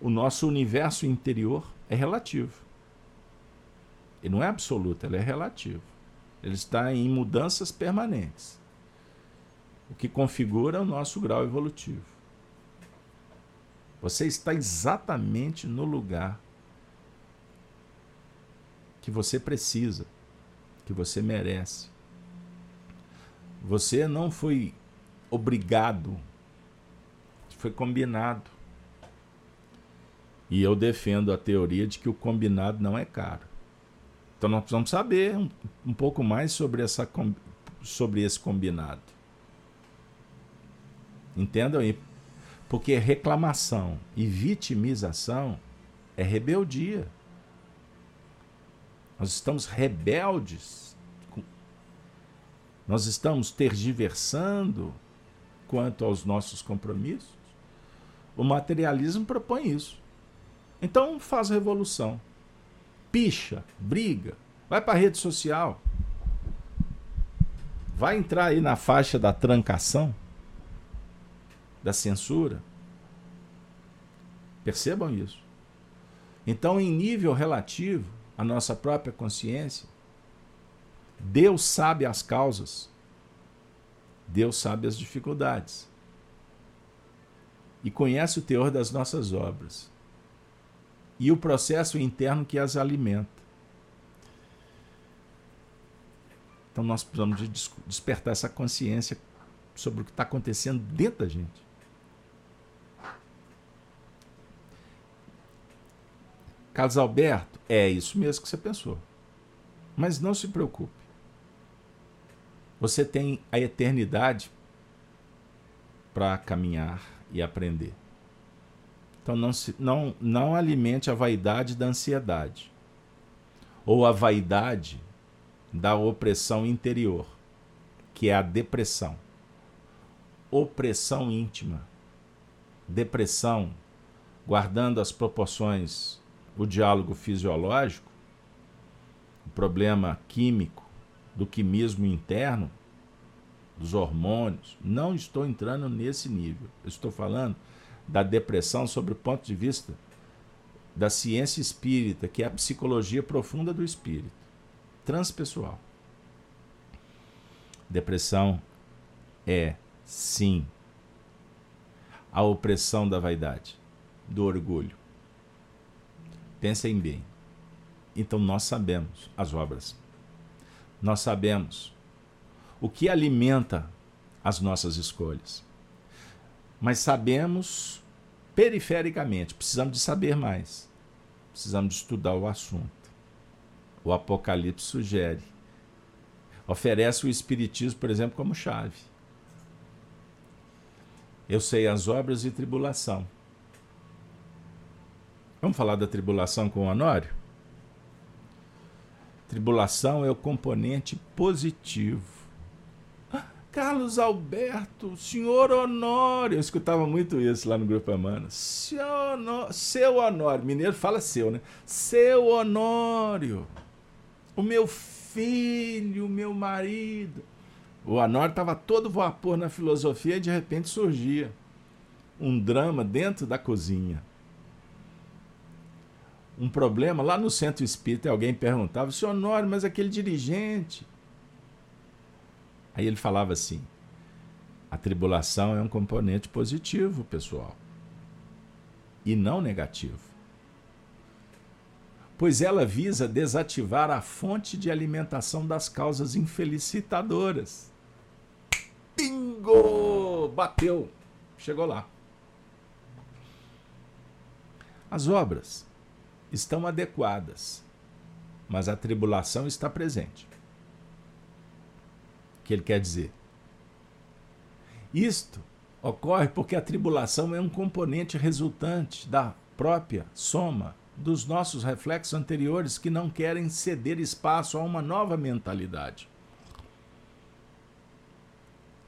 O nosso universo interior é relativo. Ele não é absoluto, ele é relativo. Ele está em mudanças permanentes. O que configura o nosso grau evolutivo. Você está exatamente no lugar que você precisa, que você merece. Você não foi obrigado, foi combinado. E eu defendo a teoria de que o combinado não é caro. Então nós precisamos saber um, um pouco mais sobre, essa, sobre esse combinado. Entendam? E porque reclamação e vitimização é rebeldia. Nós estamos rebeldes. Nós estamos tergiversando quanto aos nossos compromissos. O materialismo propõe isso. Então faz revolução. Picha, briga, vai para a rede social. Vai entrar aí na faixa da trancação da censura. Percebam isso. Então, em nível relativo à nossa própria consciência, Deus sabe as causas, Deus sabe as dificuldades e conhece o teor das nossas obras e o processo interno que as alimenta. Então nós precisamos de despertar essa consciência sobre o que está acontecendo dentro da gente. Carlos Alberto, é isso mesmo que você pensou. Mas não se preocupe. Você tem a eternidade para caminhar e aprender. Então não, se, não, não alimente a vaidade da ansiedade ou a vaidade da opressão interior, que é a depressão. Opressão íntima. Depressão, guardando as proporções, o diálogo fisiológico, o problema químico, do quimismo interno, dos hormônios. Não estou entrando nesse nível. Eu estou falando da depressão sobre o ponto de vista da ciência espírita, que é a psicologia profunda do espírito, transpessoal. Depressão é, sim, a opressão da vaidade, do orgulho. Pensem bem. Então nós sabemos as obras. Nós sabemos o que alimenta as nossas escolhas. Mas sabemos perifericamente, precisamos de saber mais. Precisamos de estudar o assunto. O Apocalipse sugere. Oferece o Espiritismo, por exemplo, como chave. Eu sei as obras e tribulação. Vamos falar da tribulação com o Honório? Tribulação é o componente positivo Carlos Alberto, senhor Honório. Eu escutava muito isso lá no Grupo Amana. Seu, seu Honório. Mineiro fala seu, né? Seu Honório. O meu filho, o meu marido. O Honório estava todo vapor na filosofia e de repente surgia um drama dentro da cozinha. Um problema lá no centro espírita, alguém perguntava: Senhor Honório, mas aquele dirigente Aí ele falava assim: a tribulação é um componente positivo, pessoal, e não negativo. Pois ela visa desativar a fonte de alimentação das causas infelicitadoras. Bingo! Bateu! Chegou lá. As obras estão adequadas, mas a tribulação está presente que ele quer dizer. Isto ocorre porque a tribulação é um componente resultante da própria soma dos nossos reflexos anteriores que não querem ceder espaço a uma nova mentalidade.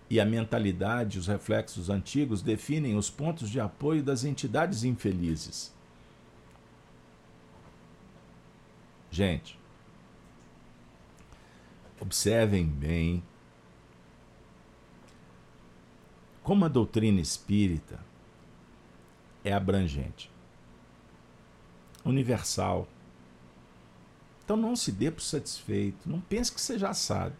E a mentalidade, os reflexos antigos definem os pontos de apoio das entidades infelizes. Gente, observem bem como a doutrina espírita é abrangente, universal. Então não se dê por satisfeito, não pense que você já sabe.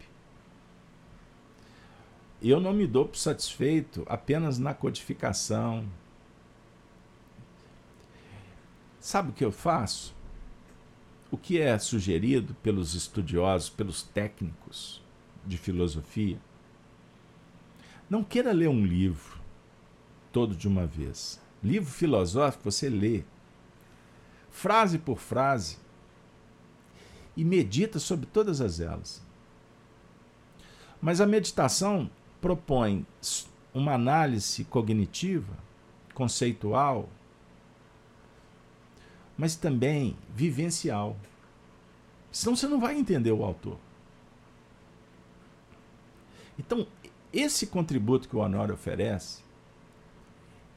Eu não me dou por satisfeito apenas na codificação. Sabe o que eu faço? O que é sugerido pelos estudiosos, pelos técnicos de filosofia? Não queira ler um livro todo de uma vez. Livro filosófico você lê frase por frase e medita sobre todas as elas. Mas a meditação propõe uma análise cognitiva, conceitual, mas também vivencial. Senão você não vai entender o autor. Então, esse contributo que o Honório oferece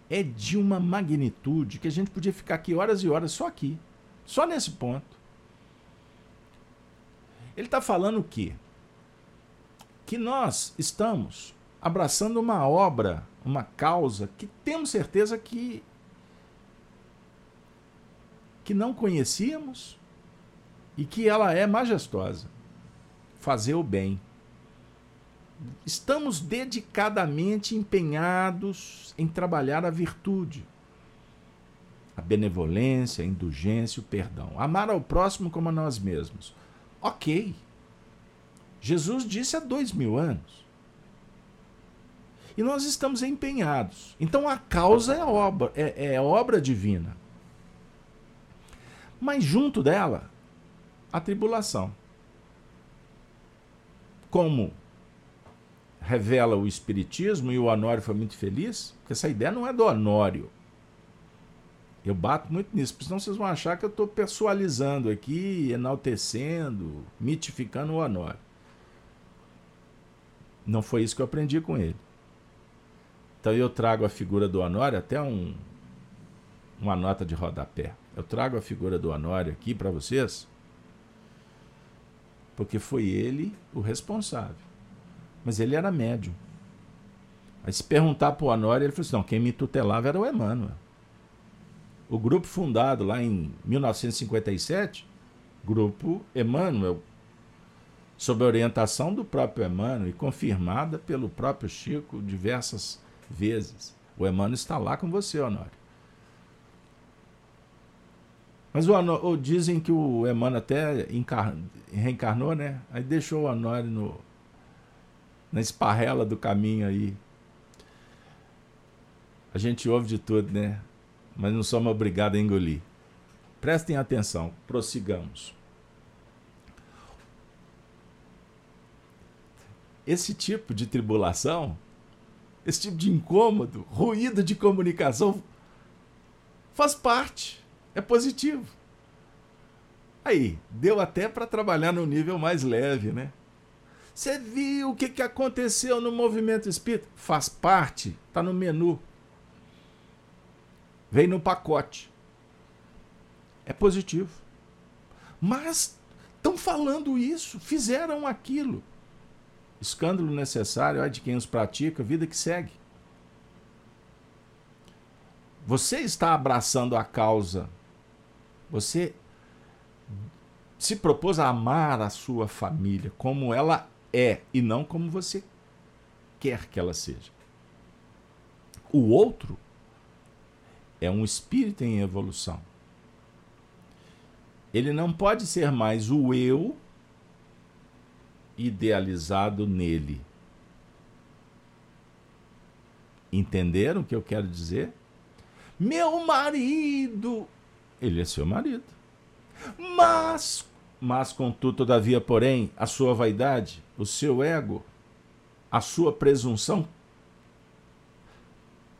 é de uma magnitude que a gente podia ficar aqui horas e horas só aqui, só nesse ponto. Ele está falando o quê? Que nós estamos abraçando uma obra, uma causa que temos certeza que que não conhecíamos e que ela é majestosa. Fazer o bem estamos dedicadamente empenhados em trabalhar a virtude, a benevolência, a indulgência, o perdão. Amar ao próximo como a nós mesmos. Ok. Jesus disse há dois mil anos. E nós estamos empenhados. Então a causa é obra, é, é obra divina. Mas junto dela, a tribulação. Como revela o Espiritismo, e o Honório foi muito feliz, porque essa ideia não é do Honório. Eu bato muito nisso, porque senão vocês vão achar que eu estou pessoalizando aqui, enaltecendo, mitificando o Honório. Não foi isso que eu aprendi com ele. Então eu trago a figura do Honório, até um, uma nota de rodapé. Eu trago a figura do Honório aqui para vocês, porque foi ele o responsável. Mas ele era médium. Aí se perguntar para o Honório, ele falou assim: não, quem me tutelava era o Emmanuel o grupo fundado lá em 1957, Grupo Emmanuel, sob a orientação do próprio Emmanuel e confirmada pelo próprio Chico diversas vezes. O Emmanuel está lá com você, Honório. Mas o Honório, dizem que o Emmanuel até reencarnou, né? Aí deixou o Honório no, na esparrela do caminho aí. A gente ouve de tudo, né? mas não somos obrigados a engolir. Prestem atenção, prossigamos. Esse tipo de tribulação, esse tipo de incômodo, ruído de comunicação, faz parte, é positivo. Aí, deu até para trabalhar no nível mais leve, né? Você viu o que, que aconteceu no movimento espírita? Faz parte, está no menu. Vem no pacote. É positivo. Mas estão falando isso, fizeram aquilo. Escândalo necessário, é de quem os pratica, vida que segue. Você está abraçando a causa. Você se propôs a amar a sua família como ela é e não como você quer que ela seja. O outro é um espírito em evolução. Ele não pode ser mais o eu idealizado nele. Entenderam o que eu quero dizer? Meu marido, ele é seu marido. Mas, mas contudo, todavia, porém, a sua vaidade, o seu ego, a sua presunção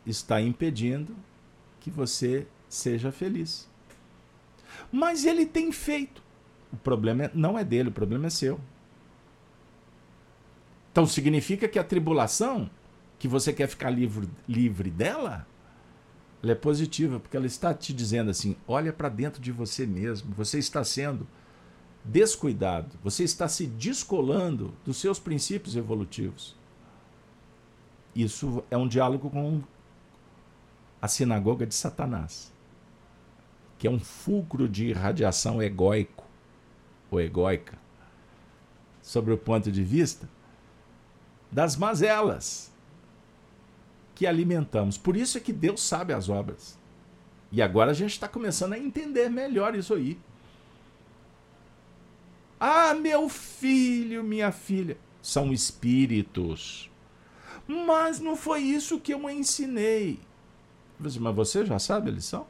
está impedindo que você seja feliz. Mas ele tem feito. O problema é, não é dele, o problema é seu. Então significa que a tribulação, que você quer ficar livre, livre dela, ela é positiva, porque ela está te dizendo assim: olha para dentro de você mesmo, você está sendo descuidado, você está se descolando dos seus princípios evolutivos. Isso é um diálogo com a sinagoga de Satanás, que é um fulcro de radiação egóico ou egóica, sobre o ponto de vista das mazelas que alimentamos. Por isso é que Deus sabe as obras. E agora a gente está começando a entender melhor isso aí. Ah, meu filho, minha filha, são espíritos. Mas não foi isso que eu ensinei. Mas você já sabe a lição?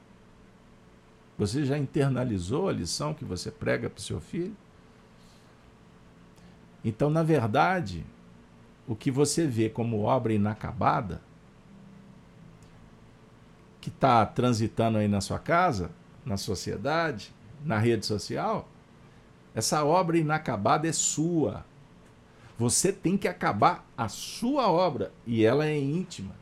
Você já internalizou a lição que você prega para o seu filho? Então, na verdade, o que você vê como obra inacabada, que está transitando aí na sua casa, na sociedade, na rede social, essa obra inacabada é sua. Você tem que acabar a sua obra e ela é íntima.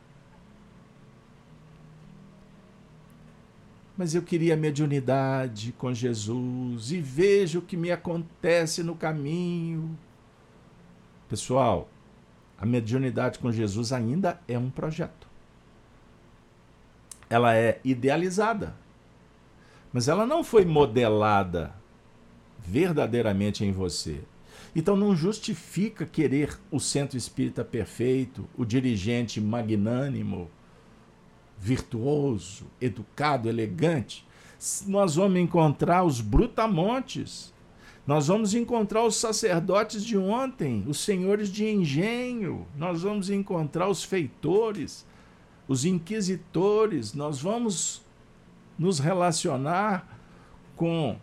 mas eu queria mediunidade com Jesus e vejo o que me acontece no caminho. Pessoal, a mediunidade com Jesus ainda é um projeto. Ela é idealizada, mas ela não foi modelada verdadeiramente em você. Então não justifica querer o centro espírita perfeito, o dirigente magnânimo, virtuoso, educado, elegante, nós vamos encontrar os brutamontes. Nós vamos encontrar os sacerdotes de ontem, os senhores de engenho, nós vamos encontrar os feitores, os inquisitores, nós vamos nos relacionar com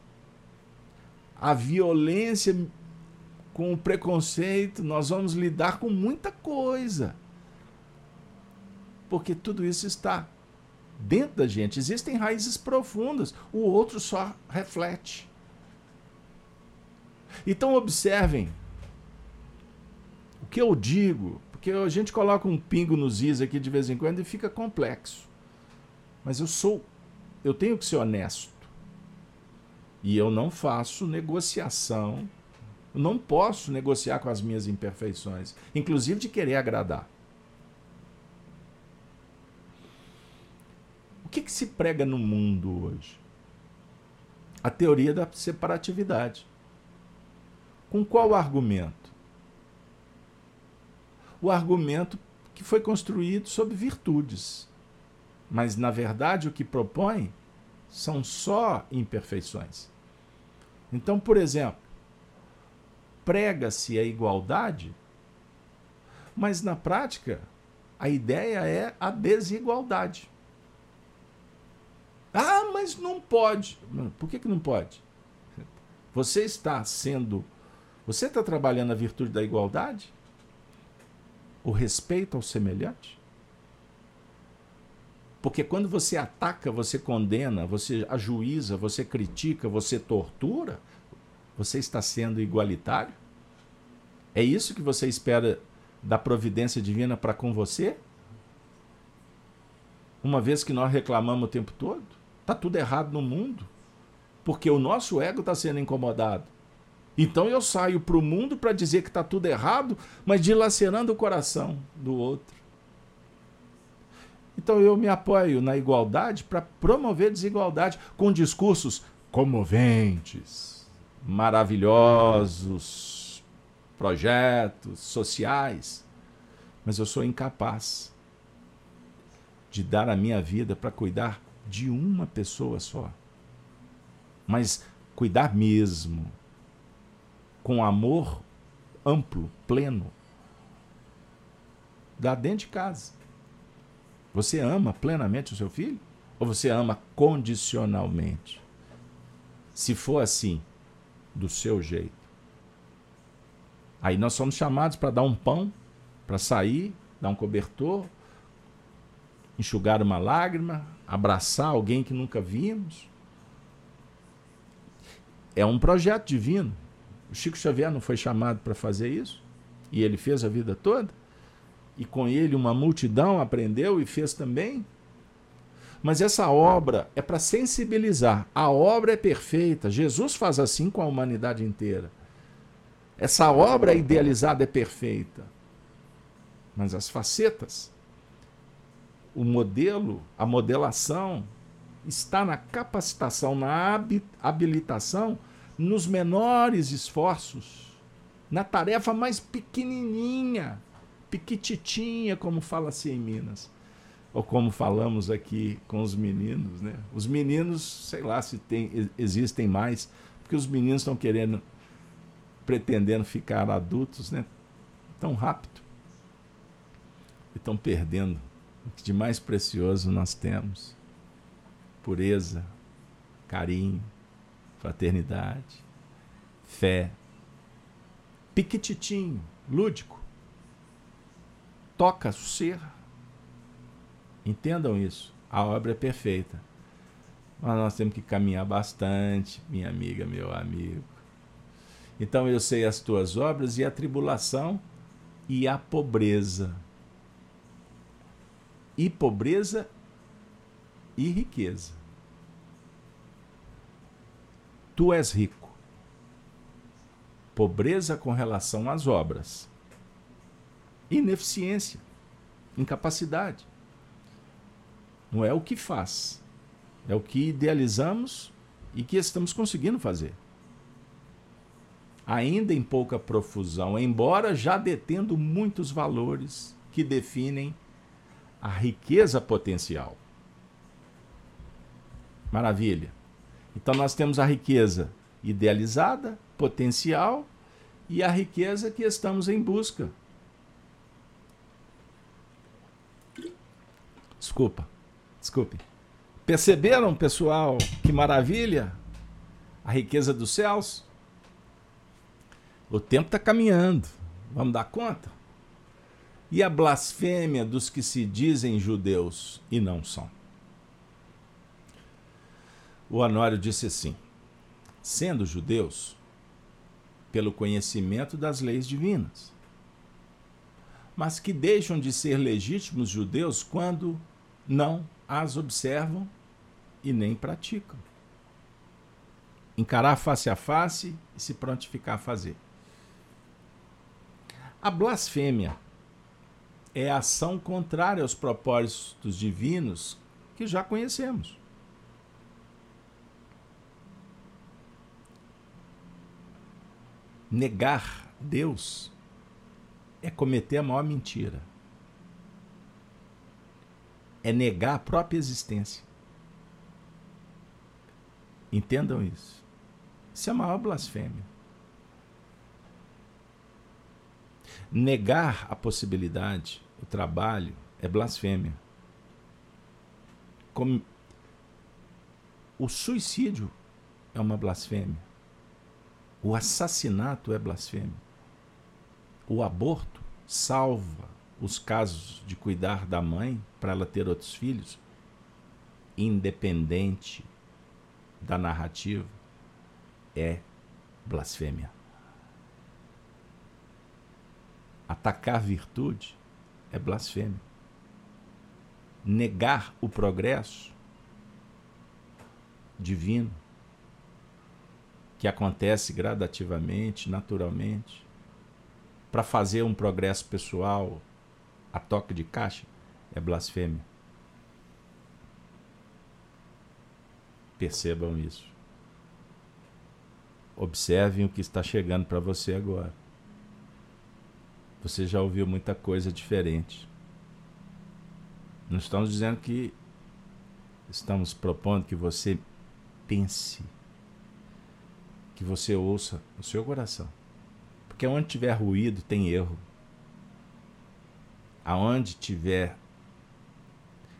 a violência, com o preconceito, nós vamos lidar com muita coisa. Porque tudo isso está dentro da gente. Existem raízes profundas, o outro só reflete. Então observem o que eu digo, porque a gente coloca um pingo nos is aqui de vez em quando e fica complexo. Mas eu sou, eu tenho que ser honesto. E eu não faço negociação, eu não posso negociar com as minhas imperfeições, inclusive de querer agradar. O que, que se prega no mundo hoje? A teoria da separatividade. Com qual argumento? O argumento que foi construído sobre virtudes. Mas, na verdade, o que propõe são só imperfeições. Então, por exemplo, prega-se a igualdade, mas na prática a ideia é a desigualdade. Ah, mas não pode. Por que, que não pode? Você está sendo você está trabalhando a virtude da igualdade? O respeito ao semelhante? Porque quando você ataca, você condena, você ajuiza, você critica, você tortura, você está sendo igualitário? É isso que você espera da providência divina para com você? Uma vez que nós reclamamos o tempo todo? Está tudo errado no mundo. Porque o nosso ego está sendo incomodado. Então eu saio para o mundo para dizer que está tudo errado, mas dilacerando o coração do outro. Então eu me apoio na igualdade para promover desigualdade com discursos comoventes, maravilhosos, projetos sociais, mas eu sou incapaz de dar a minha vida para cuidar de uma pessoa só. Mas cuidar mesmo, com amor amplo, pleno, da dentro de casa. Você ama plenamente o seu filho? Ou você ama condicionalmente? Se for assim, do seu jeito. Aí nós somos chamados para dar um pão, para sair, dar um cobertor, enxugar uma lágrima, abraçar alguém que nunca vimos. É um projeto divino. O Chico Xavier não foi chamado para fazer isso? E ele fez a vida toda? E com ele uma multidão aprendeu e fez também? Mas essa obra é para sensibilizar. A obra é perfeita. Jesus faz assim com a humanidade inteira. Essa obra idealizada é perfeita. Mas as facetas, o modelo, a modelação, está na capacitação, na habilitação nos menores esforços, na tarefa mais pequenininha, piquititinha, como fala-se em Minas, ou como falamos aqui com os meninos, né? Os meninos, sei lá se tem, existem mais, porque os meninos estão querendo, pretendendo ficar adultos, né? Tão rápido. E estão perdendo o que de mais precioso nós temos: pureza, carinho, fraternidade, fé, piquititinho, lúdico. Toca ser. Entendam isso. A obra é perfeita. Mas nós temos que caminhar bastante, minha amiga, meu amigo. Então eu sei as tuas obras e a tribulação e a pobreza. E pobreza e riqueza. tu és rico. Pobreza com relação às obras. Ineficiência, incapacidade. Não é o que faz, é o que idealizamos e que estamos conseguindo fazer. Ainda em pouca profusão, embora já detendo muitos valores que definem a riqueza potencial. Maravilha. Então nós temos a riqueza idealizada, potencial e a riqueza que estamos em busca. Desculpa, desculpe. Perceberam, pessoal, que maravilha? A riqueza dos céus? O tempo está caminhando. Vamos dar conta? E a blasfêmia dos que se dizem judeus e não são? O Honório disse assim: sendo judeus, pelo conhecimento das leis divinas, mas que deixam de ser legítimos judeus quando não as observam e nem praticam. Encarar face a face e se prontificar a fazer. A blasfêmia é a ação contrária aos propósitos divinos que já conhecemos. Negar Deus é cometer a maior mentira. É negar a própria existência. Entendam isso. Isso é a maior blasfêmia. Negar a possibilidade, o trabalho, é blasfêmia. Como o suicídio é uma blasfêmia. O assassinato é blasfêmia. O aborto salva os casos de cuidar da mãe para ela ter outros filhos, independente da narrativa, é blasfêmia. Atacar a virtude é blasfêmia. Negar o progresso divino, que acontece gradativamente, naturalmente, para fazer um progresso pessoal a toque de caixa, é blasfêmia. Percebam isso. Observem o que está chegando para você agora. Você já ouviu muita coisa diferente. Não estamos dizendo que estamos propondo que você pense, que você ouça o seu coração. Porque onde tiver ruído tem erro. Aonde tiver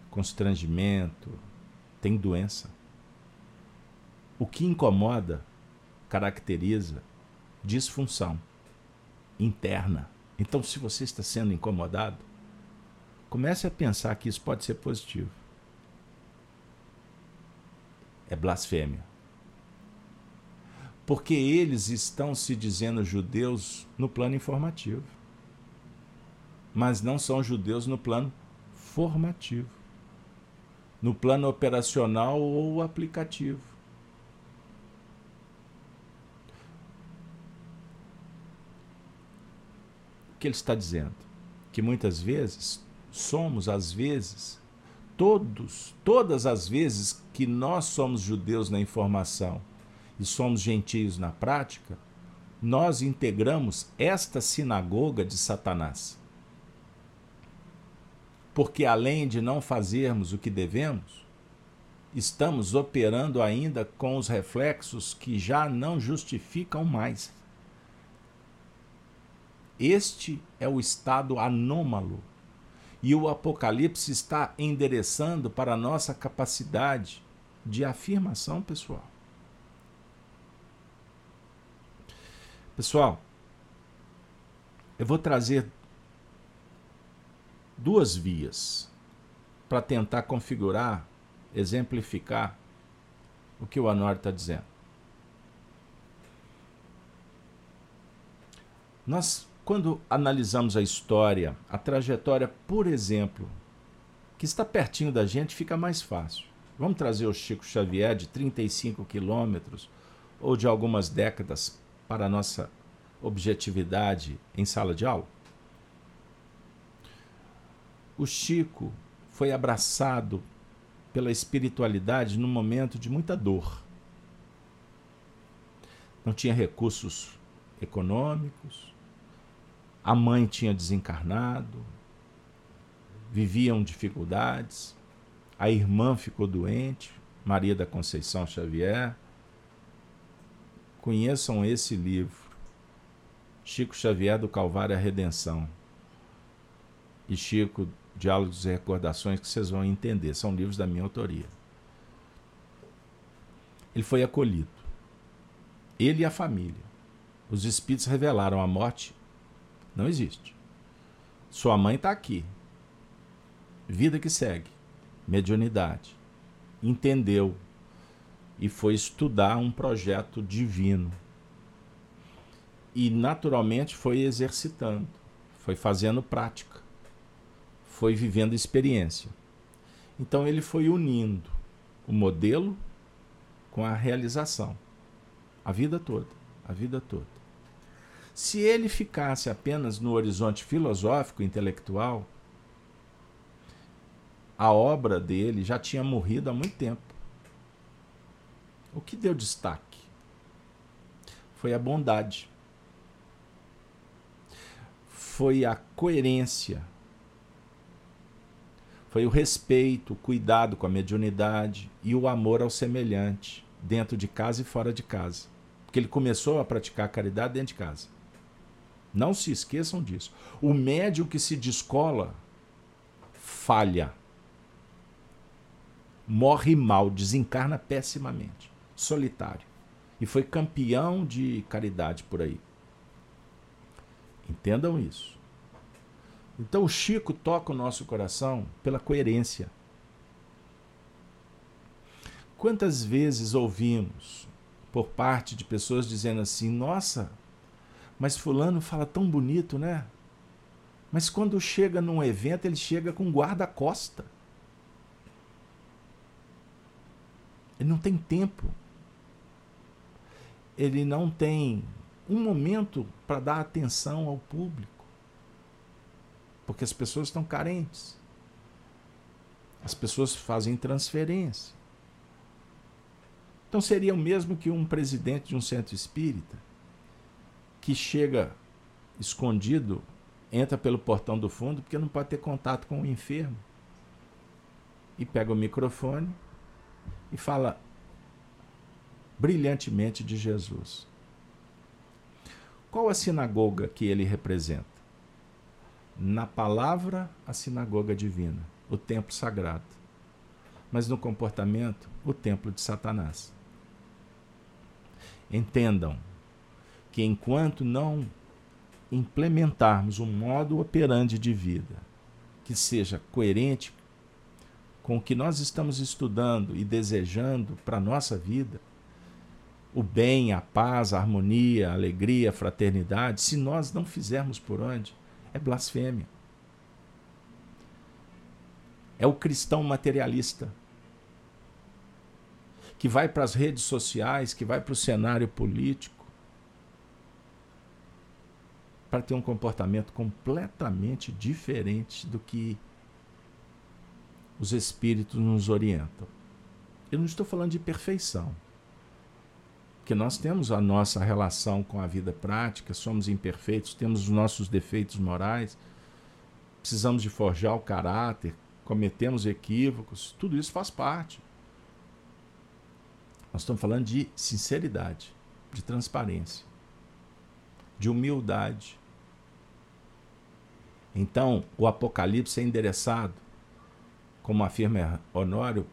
constrangimento, tem doença. O que incomoda caracteriza disfunção interna. Então, se você está sendo incomodado, comece a pensar que isso pode ser positivo. É blasfêmia. Porque eles estão se dizendo judeus no plano informativo, mas não são judeus no plano formativo, no plano operacional ou aplicativo. que ele está dizendo? Que muitas vezes somos, às vezes, todos, todas as vezes que nós somos judeus na informação e somos gentios na prática, nós integramos esta sinagoga de Satanás. Porque além de não fazermos o que devemos, estamos operando ainda com os reflexos que já não justificam mais. Este é o estado anômalo. E o Apocalipse está endereçando para a nossa capacidade de afirmação pessoal. Pessoal, eu vou trazer duas vias para tentar configurar, exemplificar o que o Anor está dizendo. Nós quando analisamos a história, a trajetória, por exemplo, que está pertinho da gente, fica mais fácil. Vamos trazer o Chico Xavier de 35 quilômetros ou de algumas décadas para a nossa objetividade em sala de aula? O Chico foi abraçado pela espiritualidade num momento de muita dor. Não tinha recursos econômicos, a mãe tinha desencarnado, viviam dificuldades, a irmã ficou doente, Maria da Conceição Xavier. conheçam esse livro, Chico Xavier do Calvário à Redenção e Chico Diálogos e Recordações, que vocês vão entender, são livros da minha autoria. Ele foi acolhido, ele e a família. Os espíritos revelaram a morte não existe. Sua mãe está aqui. Vida que segue, mediunidade. Entendeu e foi estudar um projeto divino. E naturalmente foi exercitando, foi fazendo prática, foi vivendo experiência. Então ele foi unindo o modelo com a realização, a vida toda, a vida toda. Se ele ficasse apenas no horizonte filosófico, intelectual, a obra dele já tinha morrido há muito tempo. O que deu destaque foi a bondade, foi a coerência, foi o respeito, o cuidado com a mediunidade e o amor ao semelhante, dentro de casa e fora de casa. Porque ele começou a praticar a caridade dentro de casa. Não se esqueçam disso. O médium que se descola falha. Morre mal, desencarna pessimamente solitário. E foi campeão de caridade por aí. Entendam isso. Então o Chico toca o nosso coração pela coerência. Quantas vezes ouvimos por parte de pessoas dizendo assim: nossa, mas Fulano fala tão bonito, né? Mas quando chega num evento, ele chega com guarda-costa. Ele não tem tempo ele não tem um momento para dar atenção ao público. Porque as pessoas estão carentes. As pessoas fazem transferência. Então seria o mesmo que um presidente de um centro espírita que chega escondido, entra pelo portão do fundo porque não pode ter contato com o enfermo. E pega o microfone e fala: brilhantemente de Jesus. Qual a sinagoga que ele representa? Na palavra, a sinagoga divina, o templo sagrado. Mas no comportamento, o templo de Satanás. Entendam que enquanto não implementarmos um modo operante de vida que seja coerente com o que nós estamos estudando e desejando para a nossa vida, o bem, a paz, a harmonia, a alegria, a fraternidade, se nós não fizermos por onde, é blasfêmia. É o cristão materialista que vai para as redes sociais, que vai para o cenário político, para ter um comportamento completamente diferente do que os espíritos nos orientam. Eu não estou falando de perfeição. Porque nós temos a nossa relação com a vida prática, somos imperfeitos, temos os nossos defeitos morais, precisamos de forjar o caráter, cometemos equívocos, tudo isso faz parte. Nós estamos falando de sinceridade, de transparência, de humildade. Então, o Apocalipse é endereçado, como afirma Honório,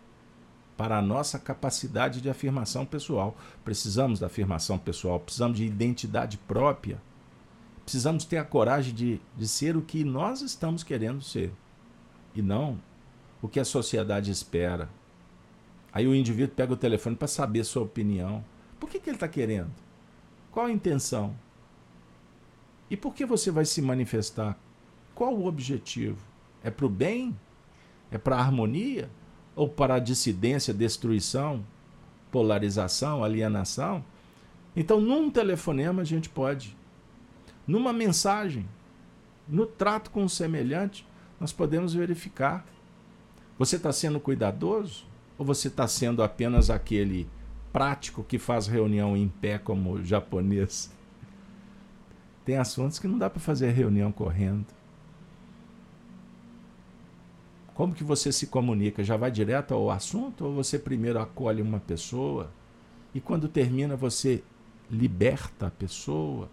para a nossa capacidade de afirmação pessoal. Precisamos da afirmação pessoal, precisamos de identidade própria, precisamos ter a coragem de, de ser o que nós estamos querendo ser e não o que a sociedade espera. Aí o indivíduo pega o telefone para saber sua opinião. Por que, que ele está querendo? Qual a intenção? E por que você vai se manifestar? Qual o objetivo? É para o bem? É para a harmonia? Ou para a dissidência, destruição, polarização, alienação. Então, num telefonema a gente pode, numa mensagem, no trato com o semelhante, nós podemos verificar. Você está sendo cuidadoso ou você está sendo apenas aquele prático que faz reunião em pé como japonês? Tem assuntos que não dá para fazer reunião correndo. Como que você se comunica? Já vai direto ao assunto ou você primeiro acolhe uma pessoa e quando termina você liberta a pessoa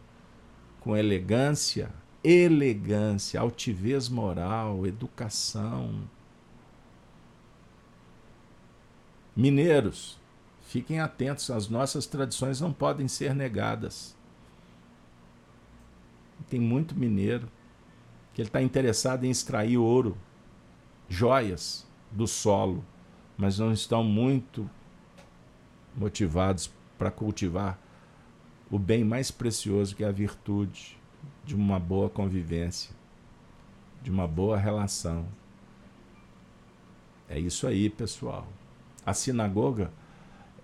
com elegância, elegância, altivez moral, educação. Mineiros, fiquem atentos, as nossas tradições não podem ser negadas. Tem muito mineiro que ele está interessado em extrair ouro, joias do solo, mas não estão muito motivados para cultivar o bem mais precioso que é a virtude de uma boa convivência, de uma boa relação. É isso aí, pessoal. A sinagoga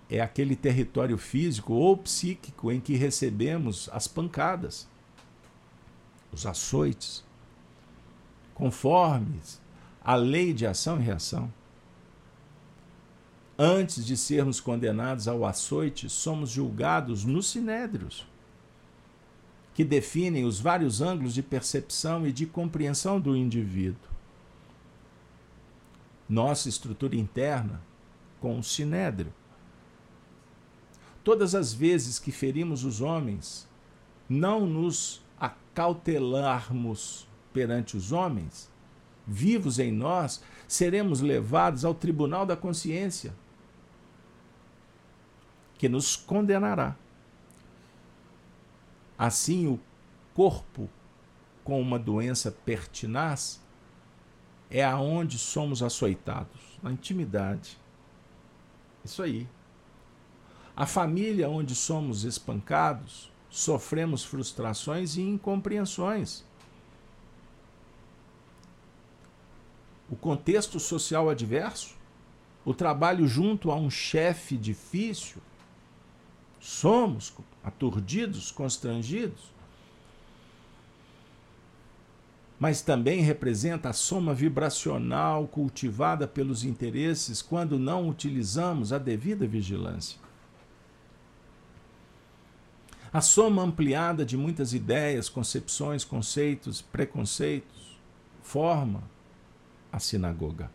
é aquele território físico ou psíquico em que recebemos as pancadas, os açoites, conformes a lei de ação e reação. Antes de sermos condenados ao açoite, somos julgados nos sinédrios, que definem os vários ângulos de percepção e de compreensão do indivíduo. Nossa estrutura interna com o sinédrio. Todas as vezes que ferimos os homens, não nos acautelarmos perante os homens, vivos em nós, seremos levados ao tribunal da consciência que nos condenará. Assim, o corpo com uma doença pertinaz é aonde somos açoitados, na intimidade. Isso aí. A família onde somos espancados, sofremos frustrações e incompreensões. O contexto social adverso, o trabalho junto a um chefe difícil, somos aturdidos, constrangidos, mas também representa a soma vibracional cultivada pelos interesses quando não utilizamos a devida vigilância. A soma ampliada de muitas ideias, concepções, conceitos, preconceitos forma a sinagoga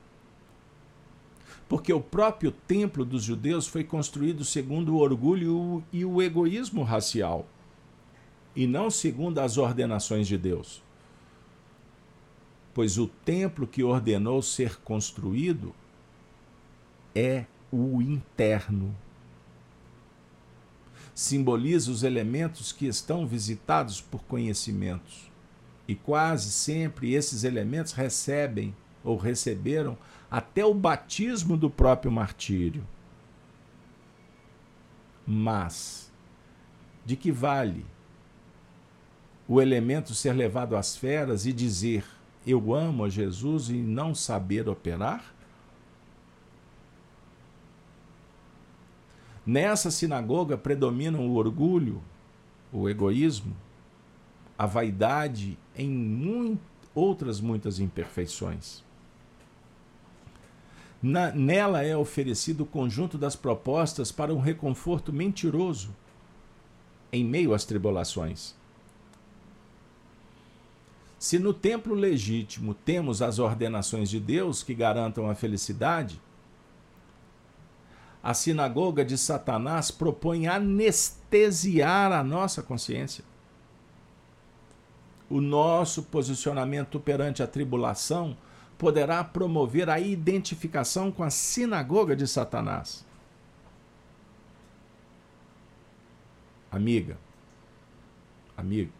porque o próprio templo dos judeus foi construído segundo o orgulho e o egoísmo racial, e não segundo as ordenações de Deus. Pois o templo que ordenou ser construído é o interno. Simboliza os elementos que estão visitados por conhecimentos. E quase sempre esses elementos recebem ou receberam até o batismo do próprio martírio. Mas, de que vale o elemento ser levado às feras e dizer eu amo a Jesus e não saber operar? Nessa sinagoga predominam o orgulho, o egoísmo, a vaidade em muito, outras muitas imperfeições. Na, nela é oferecido o conjunto das propostas para um reconforto mentiroso em meio às tribulações. Se no templo legítimo temos as ordenações de Deus que garantam a felicidade, a sinagoga de Satanás propõe anestesiar a nossa consciência. O nosso posicionamento perante a tribulação poderá promover a identificação com a sinagoga de Satanás. Amiga, amigo,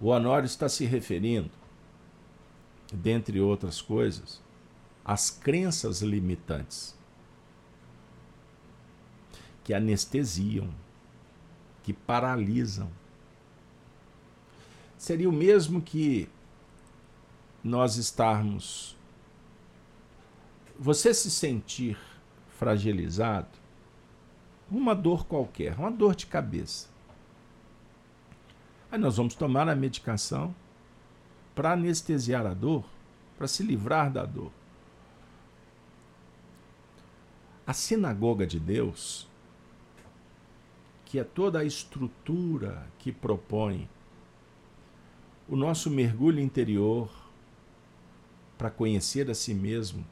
o Honório está se referindo, dentre outras coisas, às crenças limitantes que anestesiam, que paralisam. Seria o mesmo que nós estarmos. Você se sentir fragilizado, uma dor qualquer, uma dor de cabeça. Aí nós vamos tomar a medicação para anestesiar a dor, para se livrar da dor. A sinagoga de Deus, que é toda a estrutura que propõe o nosso mergulho interior, para conhecer a si mesmo.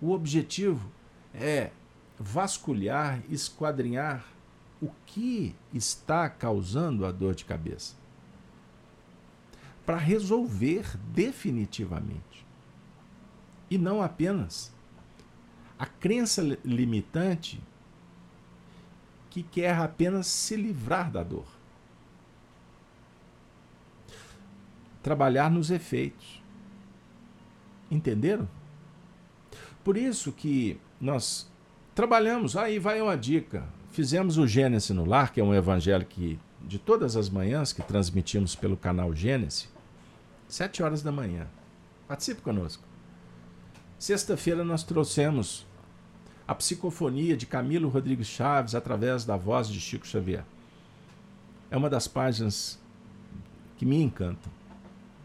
O objetivo é vasculhar, esquadrinhar o que está causando a dor de cabeça. Para resolver definitivamente. E não apenas a crença limitante que quer apenas se livrar da dor. Trabalhar nos efeitos. Entenderam? Por isso que nós trabalhamos, aí vai uma dica. Fizemos o Gênesis no Lar, que é um evangelho que, de todas as manhãs que transmitimos pelo canal Gênesis, sete horas da manhã. Participe conosco. Sexta-feira nós trouxemos a psicofonia de Camilo Rodrigues Chaves através da voz de Chico Xavier. É uma das páginas que me encantam.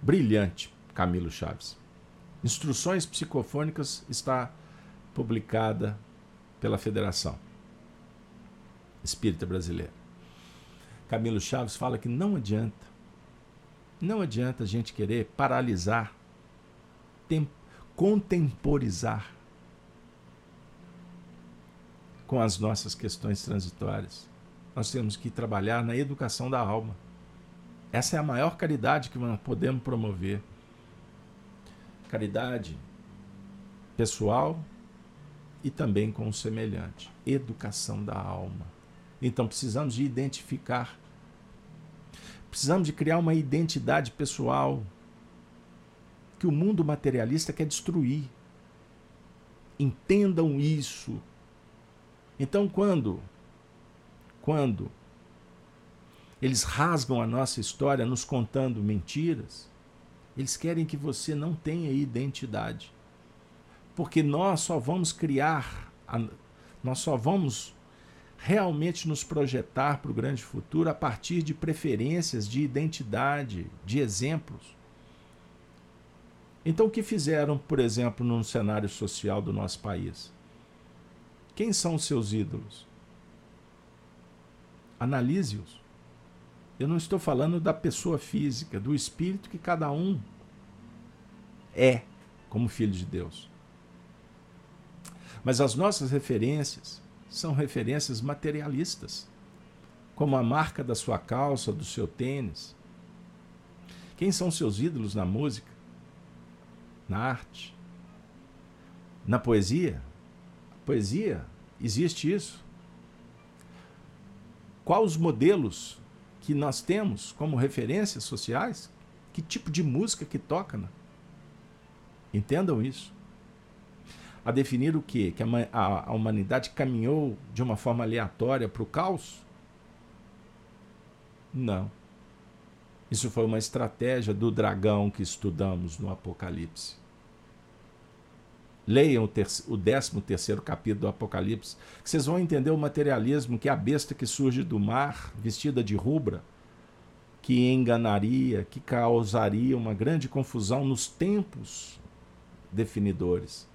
Brilhante, Camilo Chaves. Instruções Psicofônicas está publicada pela Federação Espírita Brasileira. Camilo Chaves fala que não adianta, não adianta a gente querer paralisar, contemporizar com as nossas questões transitórias. Nós temos que trabalhar na educação da alma. Essa é a maior caridade que nós podemos promover caridade pessoal e também com o semelhante. Educação da alma. Então precisamos de identificar. Precisamos de criar uma identidade pessoal que o mundo materialista quer destruir. Entendam isso. Então quando quando eles rasgam a nossa história nos contando mentiras, eles querem que você não tenha identidade. Porque nós só vamos criar, nós só vamos realmente nos projetar para o grande futuro a partir de preferências, de identidade, de exemplos. Então, o que fizeram, por exemplo, no cenário social do nosso país? Quem são os seus ídolos? Analise-os. Eu não estou falando da pessoa física, do espírito que cada um é como filho de Deus. Mas as nossas referências são referências materialistas, como a marca da sua calça, do seu tênis. Quem são seus ídolos na música, na arte, na poesia? Poesia, existe isso. Quais os modelos que nós temos como referências sociais, que tipo de música que toca. Né? Entendam isso. A definir o quê? Que a, a, a humanidade caminhou de uma forma aleatória para o caos? Não. Isso foi uma estratégia do dragão que estudamos no Apocalipse. Leiam o, o 13 terceiro capítulo do Apocalipse, que vocês vão entender o materialismo, que é a besta que surge do mar, vestida de rubra, que enganaria, que causaria uma grande confusão nos tempos definidores.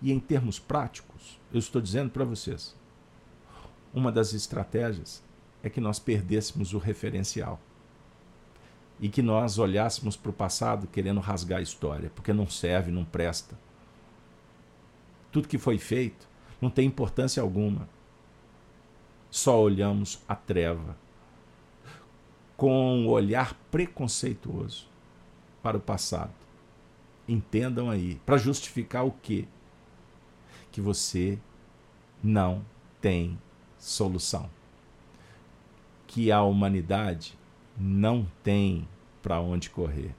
E em termos práticos, eu estou dizendo para vocês, uma das estratégias é que nós perdêssemos o referencial e que nós olhássemos para o passado querendo rasgar a história, porque não serve, não presta. Tudo que foi feito não tem importância alguma. Só olhamos a treva com um olhar preconceituoso para o passado. Entendam aí, para justificar o quê? Que você não tem solução. Que a humanidade não tem para onde correr.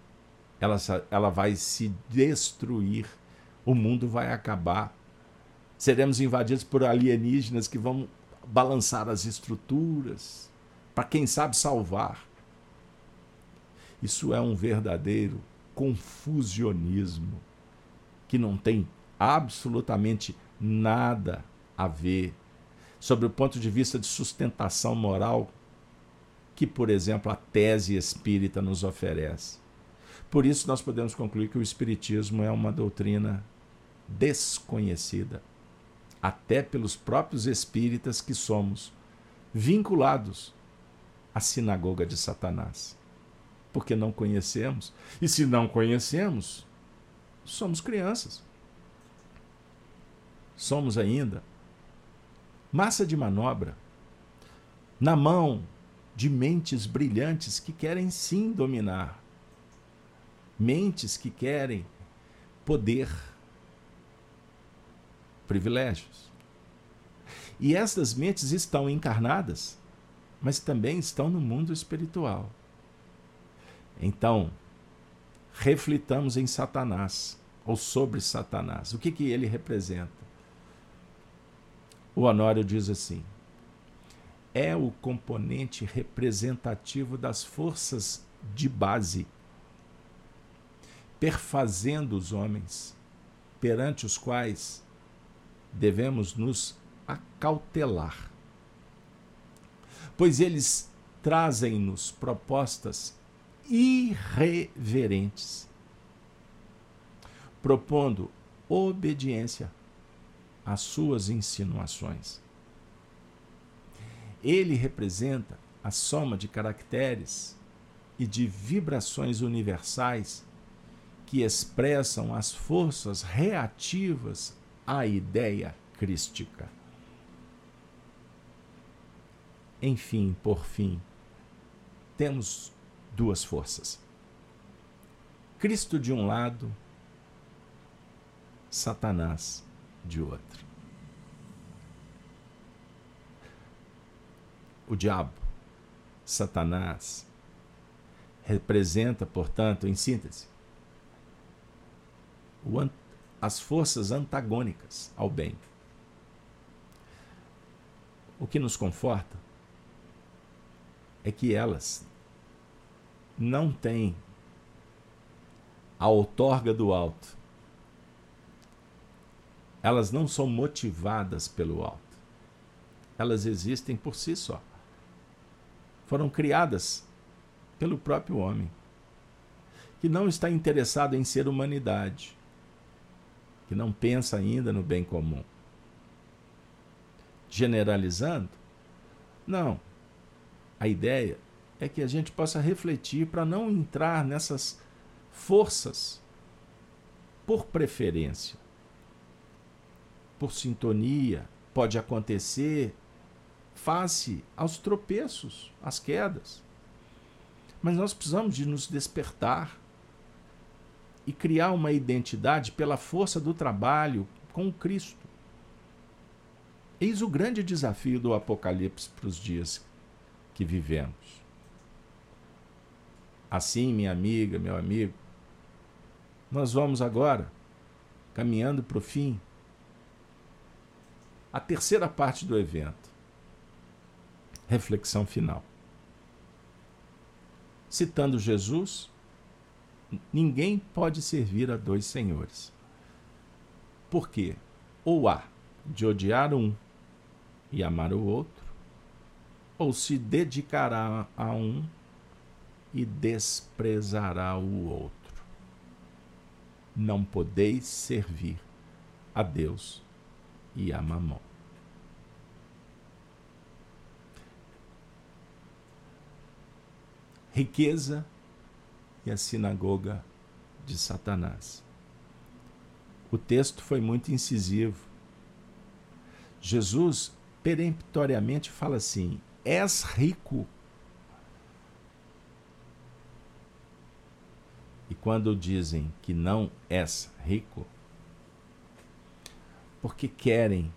Ela, ela vai se destruir, o mundo vai acabar. Seremos invadidos por alienígenas que vão balançar as estruturas, para quem sabe salvar. Isso é um verdadeiro confusionismo que não tem absolutamente nada a ver sobre o ponto de vista de sustentação moral que, por exemplo, a tese espírita nos oferece. Por isso, nós podemos concluir que o Espiritismo é uma doutrina desconhecida, até pelos próprios espíritas que somos vinculados à sinagoga de Satanás. Porque não conhecemos. E se não conhecemos, somos crianças. somos ainda massa de manobra na mão de mentes brilhantes que querem sim dominar, mentes que querem poder, privilégios. E essas mentes estão encarnadas, mas também estão no mundo espiritual. Então, reflitamos em Satanás, ou sobre Satanás. O que, que ele representa? O Honório diz assim: é o componente representativo das forças de base, perfazendo os homens, perante os quais devemos nos acautelar. Pois eles trazem-nos propostas irreverentes, propondo obediência às suas insinuações. Ele representa a soma de caracteres e de vibrações universais que expressam as forças reativas à ideia crística. Enfim, por fim, temos duas forças. Cristo de um lado, Satanás de outro. O diabo, Satanás, representa, portanto, em síntese, as forças antagônicas ao bem. O que nos conforta é que elas não têm a outorga do alto. Elas não são motivadas pelo alto. Elas existem por si só. Foram criadas pelo próprio homem, que não está interessado em ser humanidade, que não pensa ainda no bem comum. Generalizando? Não. A ideia é que a gente possa refletir para não entrar nessas forças por preferência, por sintonia, pode acontecer face aos tropeços, às quedas. Mas nós precisamos de nos despertar e criar uma identidade pela força do trabalho com Cristo. Eis o grande desafio do Apocalipse para os dias que vivemos. Assim, minha amiga, meu amigo, nós vamos agora caminhando para o fim. A terceira parte do evento. Reflexão final. Citando Jesus, ninguém pode servir a dois senhores. Por quê? Ou há de odiar um e amar o outro, ou se dedicará a um e desprezará o outro. Não podeis servir a Deus e a Mamon. Riqueza e a sinagoga de Satanás. O texto foi muito incisivo. Jesus peremptoriamente fala assim: És rico E quando dizem que não és rico, porque querem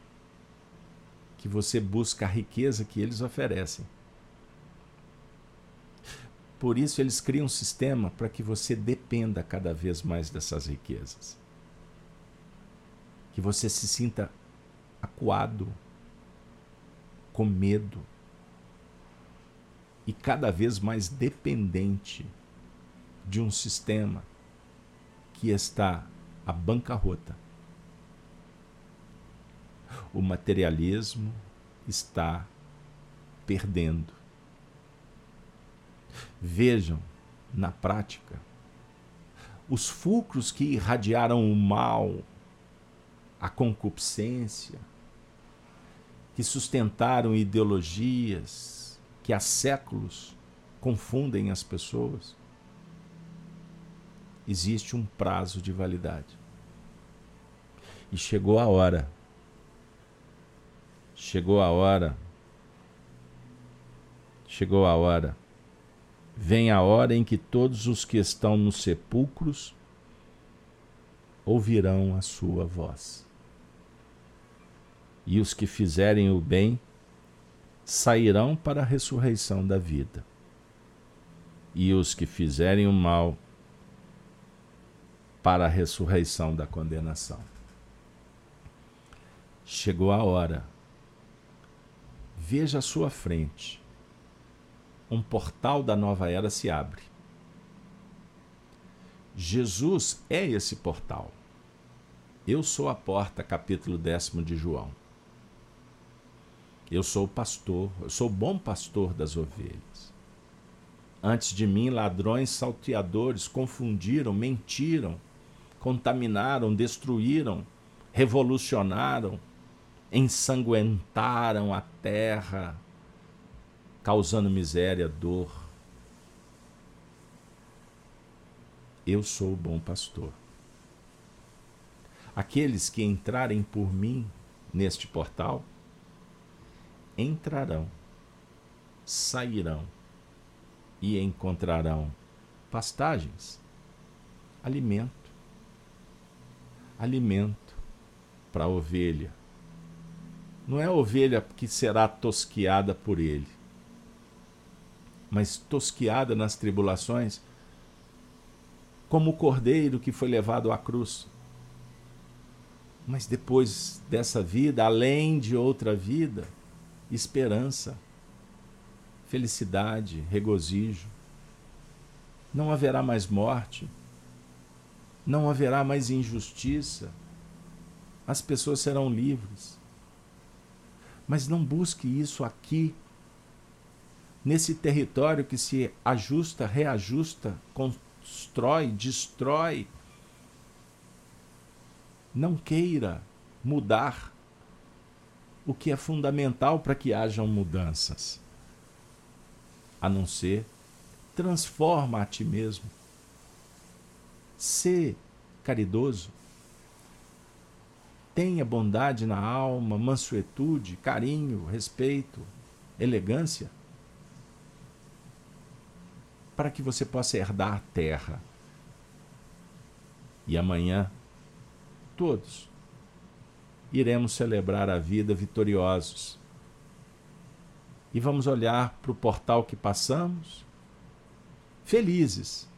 que você busque a riqueza que eles oferecem. Por isso eles criam um sistema para que você dependa cada vez mais dessas riquezas. Que você se sinta acuado, com medo e cada vez mais dependente de um sistema que está à bancarrota. O materialismo está perdendo. Vejam, na prática, os fulcros que irradiaram o mal, a concupiscência, que sustentaram ideologias que há séculos confundem as pessoas, existe um prazo de validade. E chegou a hora Chegou a hora. Chegou a hora. Vem a hora em que todos os que estão nos sepulcros ouvirão a sua voz. E os que fizerem o bem sairão para a ressurreição da vida. E os que fizerem o mal para a ressurreição da condenação. Chegou a hora. Veja à sua frente. Um portal da nova era se abre. Jesus é esse portal. Eu sou a porta, capítulo décimo de João. Eu sou o pastor, eu sou o bom pastor das ovelhas. Antes de mim, ladrões salteadores confundiram, mentiram, contaminaram, destruíram, revolucionaram, ensanguentaram a terra, causando miséria, dor. Eu sou o bom pastor. Aqueles que entrarem por mim neste portal entrarão, sairão e encontrarão pastagens, alimento alimento para a ovelha. Não é a ovelha que será tosquiada por ele, mas tosquiada nas tribulações, como o cordeiro que foi levado à cruz. Mas depois dessa vida, além de outra vida, esperança, felicidade, regozijo. Não haverá mais morte, não haverá mais injustiça, as pessoas serão livres. Mas não busque isso aqui, nesse território que se ajusta, reajusta, constrói, destrói. Não queira mudar o que é fundamental para que hajam mudanças, a não ser transforma a ti mesmo Sê caridoso. Tenha bondade na alma, mansuetude, carinho, respeito, elegância, para que você possa herdar a terra. E amanhã, todos iremos celebrar a vida vitoriosos. E vamos olhar para o portal que passamos, felizes.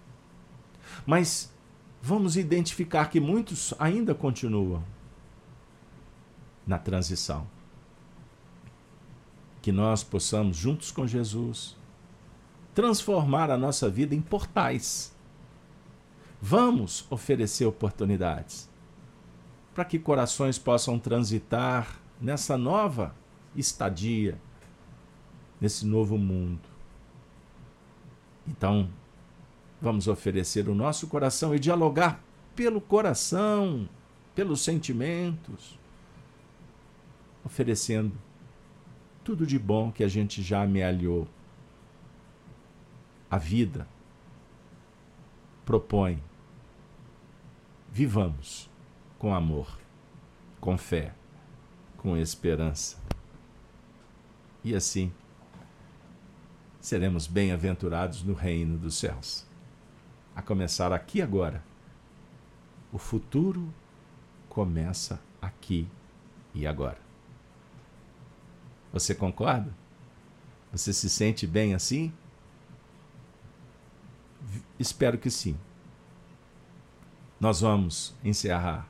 Mas vamos identificar que muitos ainda continuam na transição. Que nós possamos, juntos com Jesus, transformar a nossa vida em portais. Vamos oferecer oportunidades para que corações possam transitar nessa nova estadia, nesse novo mundo. Então, Vamos oferecer o nosso coração e dialogar pelo coração, pelos sentimentos, oferecendo tudo de bom que a gente já amealhou. A vida propõe. Vivamos com amor, com fé, com esperança. E assim seremos bem-aventurados no reino dos céus a começar aqui agora. O futuro começa aqui e agora. Você concorda? Você se sente bem assim? Espero que sim. Nós vamos encerrar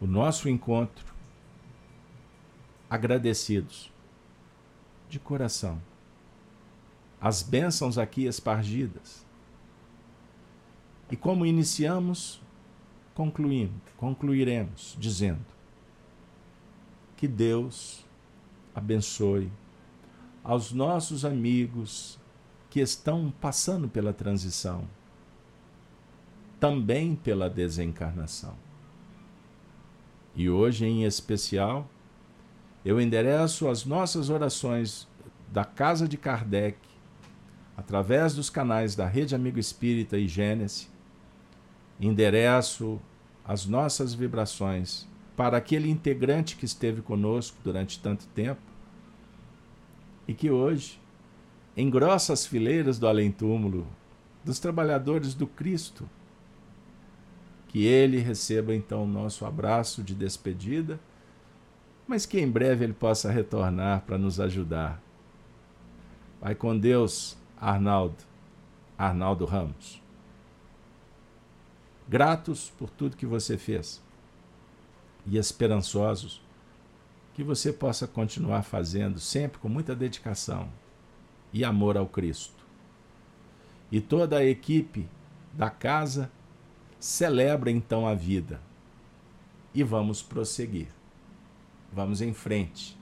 o nosso encontro agradecidos de coração. As bênçãos aqui espargidas e como iniciamos, concluindo, concluiremos dizendo que Deus abençoe aos nossos amigos que estão passando pela transição, também pela desencarnação. E hoje, em especial, eu endereço as nossas orações da Casa de Kardec, através dos canais da Rede Amigo Espírita e Gênesis, endereço as nossas vibrações para aquele integrante que esteve conosco durante tanto tempo e que hoje engrossa as fileiras do além-túmulo dos trabalhadores do Cristo. Que ele receba então o nosso abraço de despedida, mas que em breve ele possa retornar para nos ajudar. Vai com Deus, Arnaldo, Arnaldo Ramos. Gratos por tudo que você fez e esperançosos que você possa continuar fazendo sempre com muita dedicação e amor ao Cristo. E toda a equipe da casa celebra então a vida. E vamos prosseguir. Vamos em frente,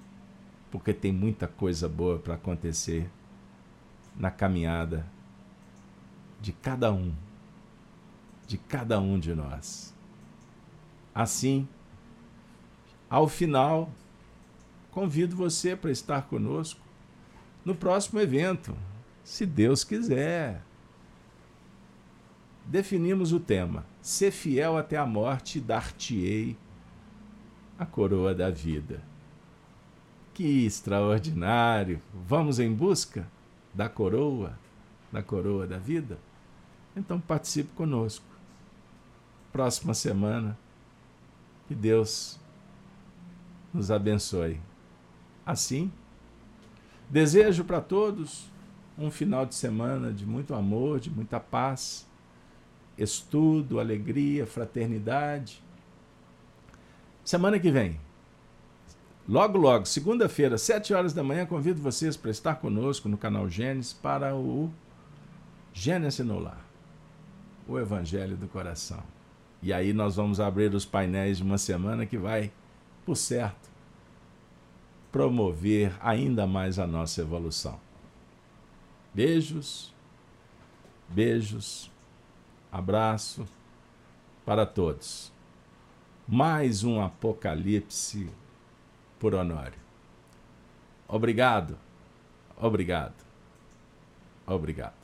porque tem muita coisa boa para acontecer na caminhada de cada um, de cada um de nós. Assim, ao final, convido você para estar conosco no próximo evento, se Deus quiser. Definimos o tema: ser fiel até a morte dar-te-ei a coroa da vida. Que extraordinário! Vamos em busca da coroa, da coroa da vida? Então participe conosco. Próxima semana, que Deus nos abençoe. Assim, Desejo para todos um final de semana de muito amor, de muita paz, estudo, alegria, fraternidade. Semana que vem, logo, logo, segunda-feira, sete horas da manhã, convido vocês para estar conosco no canal Gênesis para o Gênesis no Lar, o Evangelho do Coração. E aí nós vamos abrir os painéis de uma semana que vai, por certo, promover ainda mais a nossa evolução. Beijos, beijos, abraço para todos. Mais um Apocalipse por Honório. Obrigado, obrigado, obrigado.